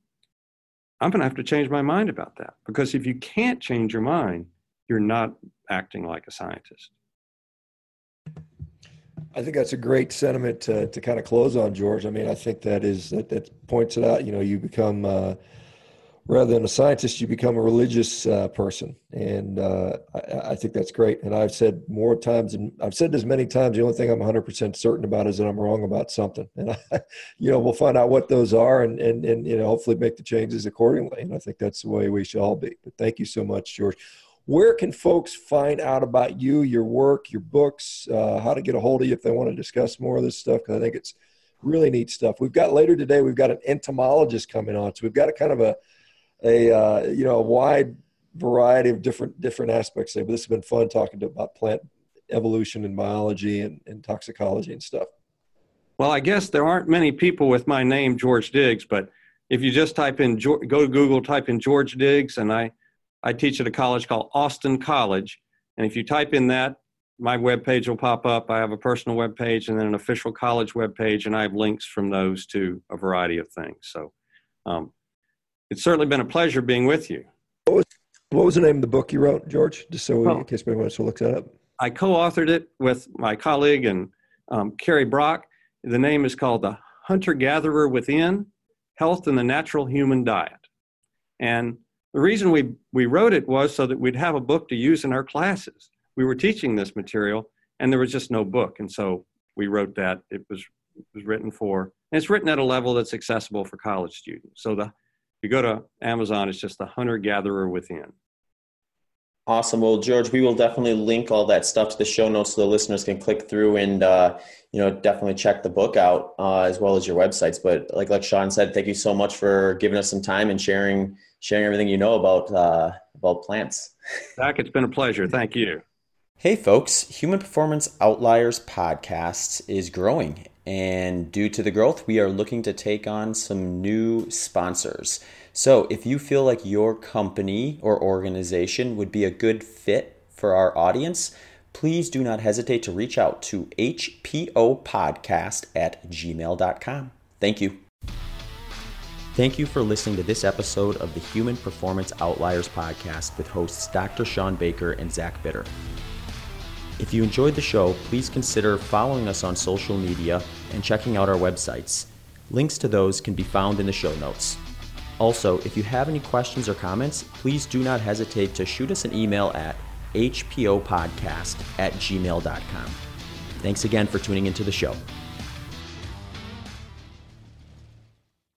I'm going to have to change my mind about that. Because if you can't change your mind, you're not acting like a scientist. I think that's a great sentiment to, to kind of close on, George. I mean, I think that is that, that points it out. You know, you become uh, rather than a scientist, you become a religious uh, person, and uh, I, I, think that's great. And I've said more times, and I've said this many times. The only thing I'm 100 percent certain about is that I'm wrong about something, and I, <laughs> you know, we'll find out what those are, and and and you know, hopefully make the changes accordingly. And I think that's the way we should all be. But thank you so much, George. where can folks find out about you, your work, your books, uh, how to get a hold of you if they want to discuss more of this stuff? Because I think it's really neat stuff. We've got later today. We've got an entomologist coming on, so we've got a kind of a a uh, you know a wide variety of different different aspects there. But this has been fun talking to about plant evolution and biology and, and toxicology and stuff. Well, I guess there aren't many people with my name, George Diggs, but if you just type in go to Google, type in George Diggs, and I I teach at a college called Austin College, and if you type in that, my web page will pop up. I have a personal web page and then an official college web page, and I have links from those to a variety of things. So, um, it's certainly been a pleasure being with you. What was, what was the name of the book you wrote, George? Just so well, in case anyone wants to look that up. I co-authored it with my colleague and um, Carrie Brock. The name is called The Hunter Gatherer Within Health and the Natural Human Diet. And the reason we, we wrote it was so that we'd have a book to use in our classes. We were teaching this material and there was just no book. And so we wrote that. It was, it was written for, and it's written at a level that's accessible for college students. So the, you go to Amazon, it's just The Hunter Gatherer Within. Awesome. Well, George, we will definitely link all that stuff to the show notes so the listeners can click through and, uh, you know, definitely check the book out uh, as well as your websites. But like like Sean said, thank you so much for giving us some time and sharing sharing everything you know about uh, about plants. Zach, it's been a pleasure. Thank you. Hey, folks! Human Performance Outliers podcast is growing, and due to the growth, we are looking to take on some new sponsors. So, if you feel like your company or organization would be a good fit for our audience, please do not hesitate to reach out to hpopodcast at gmail.com. Thank you. Thank you for listening to this episode of the Human Performance Outliers podcast with hosts Dr. Sean Baker and Zach Bitter. If you enjoyed the show, please consider following us on social media and checking out our websites. Links to those can be found in the show notes. Also, if you have any questions or comments, please do not hesitate to shoot us an email at hpopodcast at gmail.com. Thanks again for tuning into the show.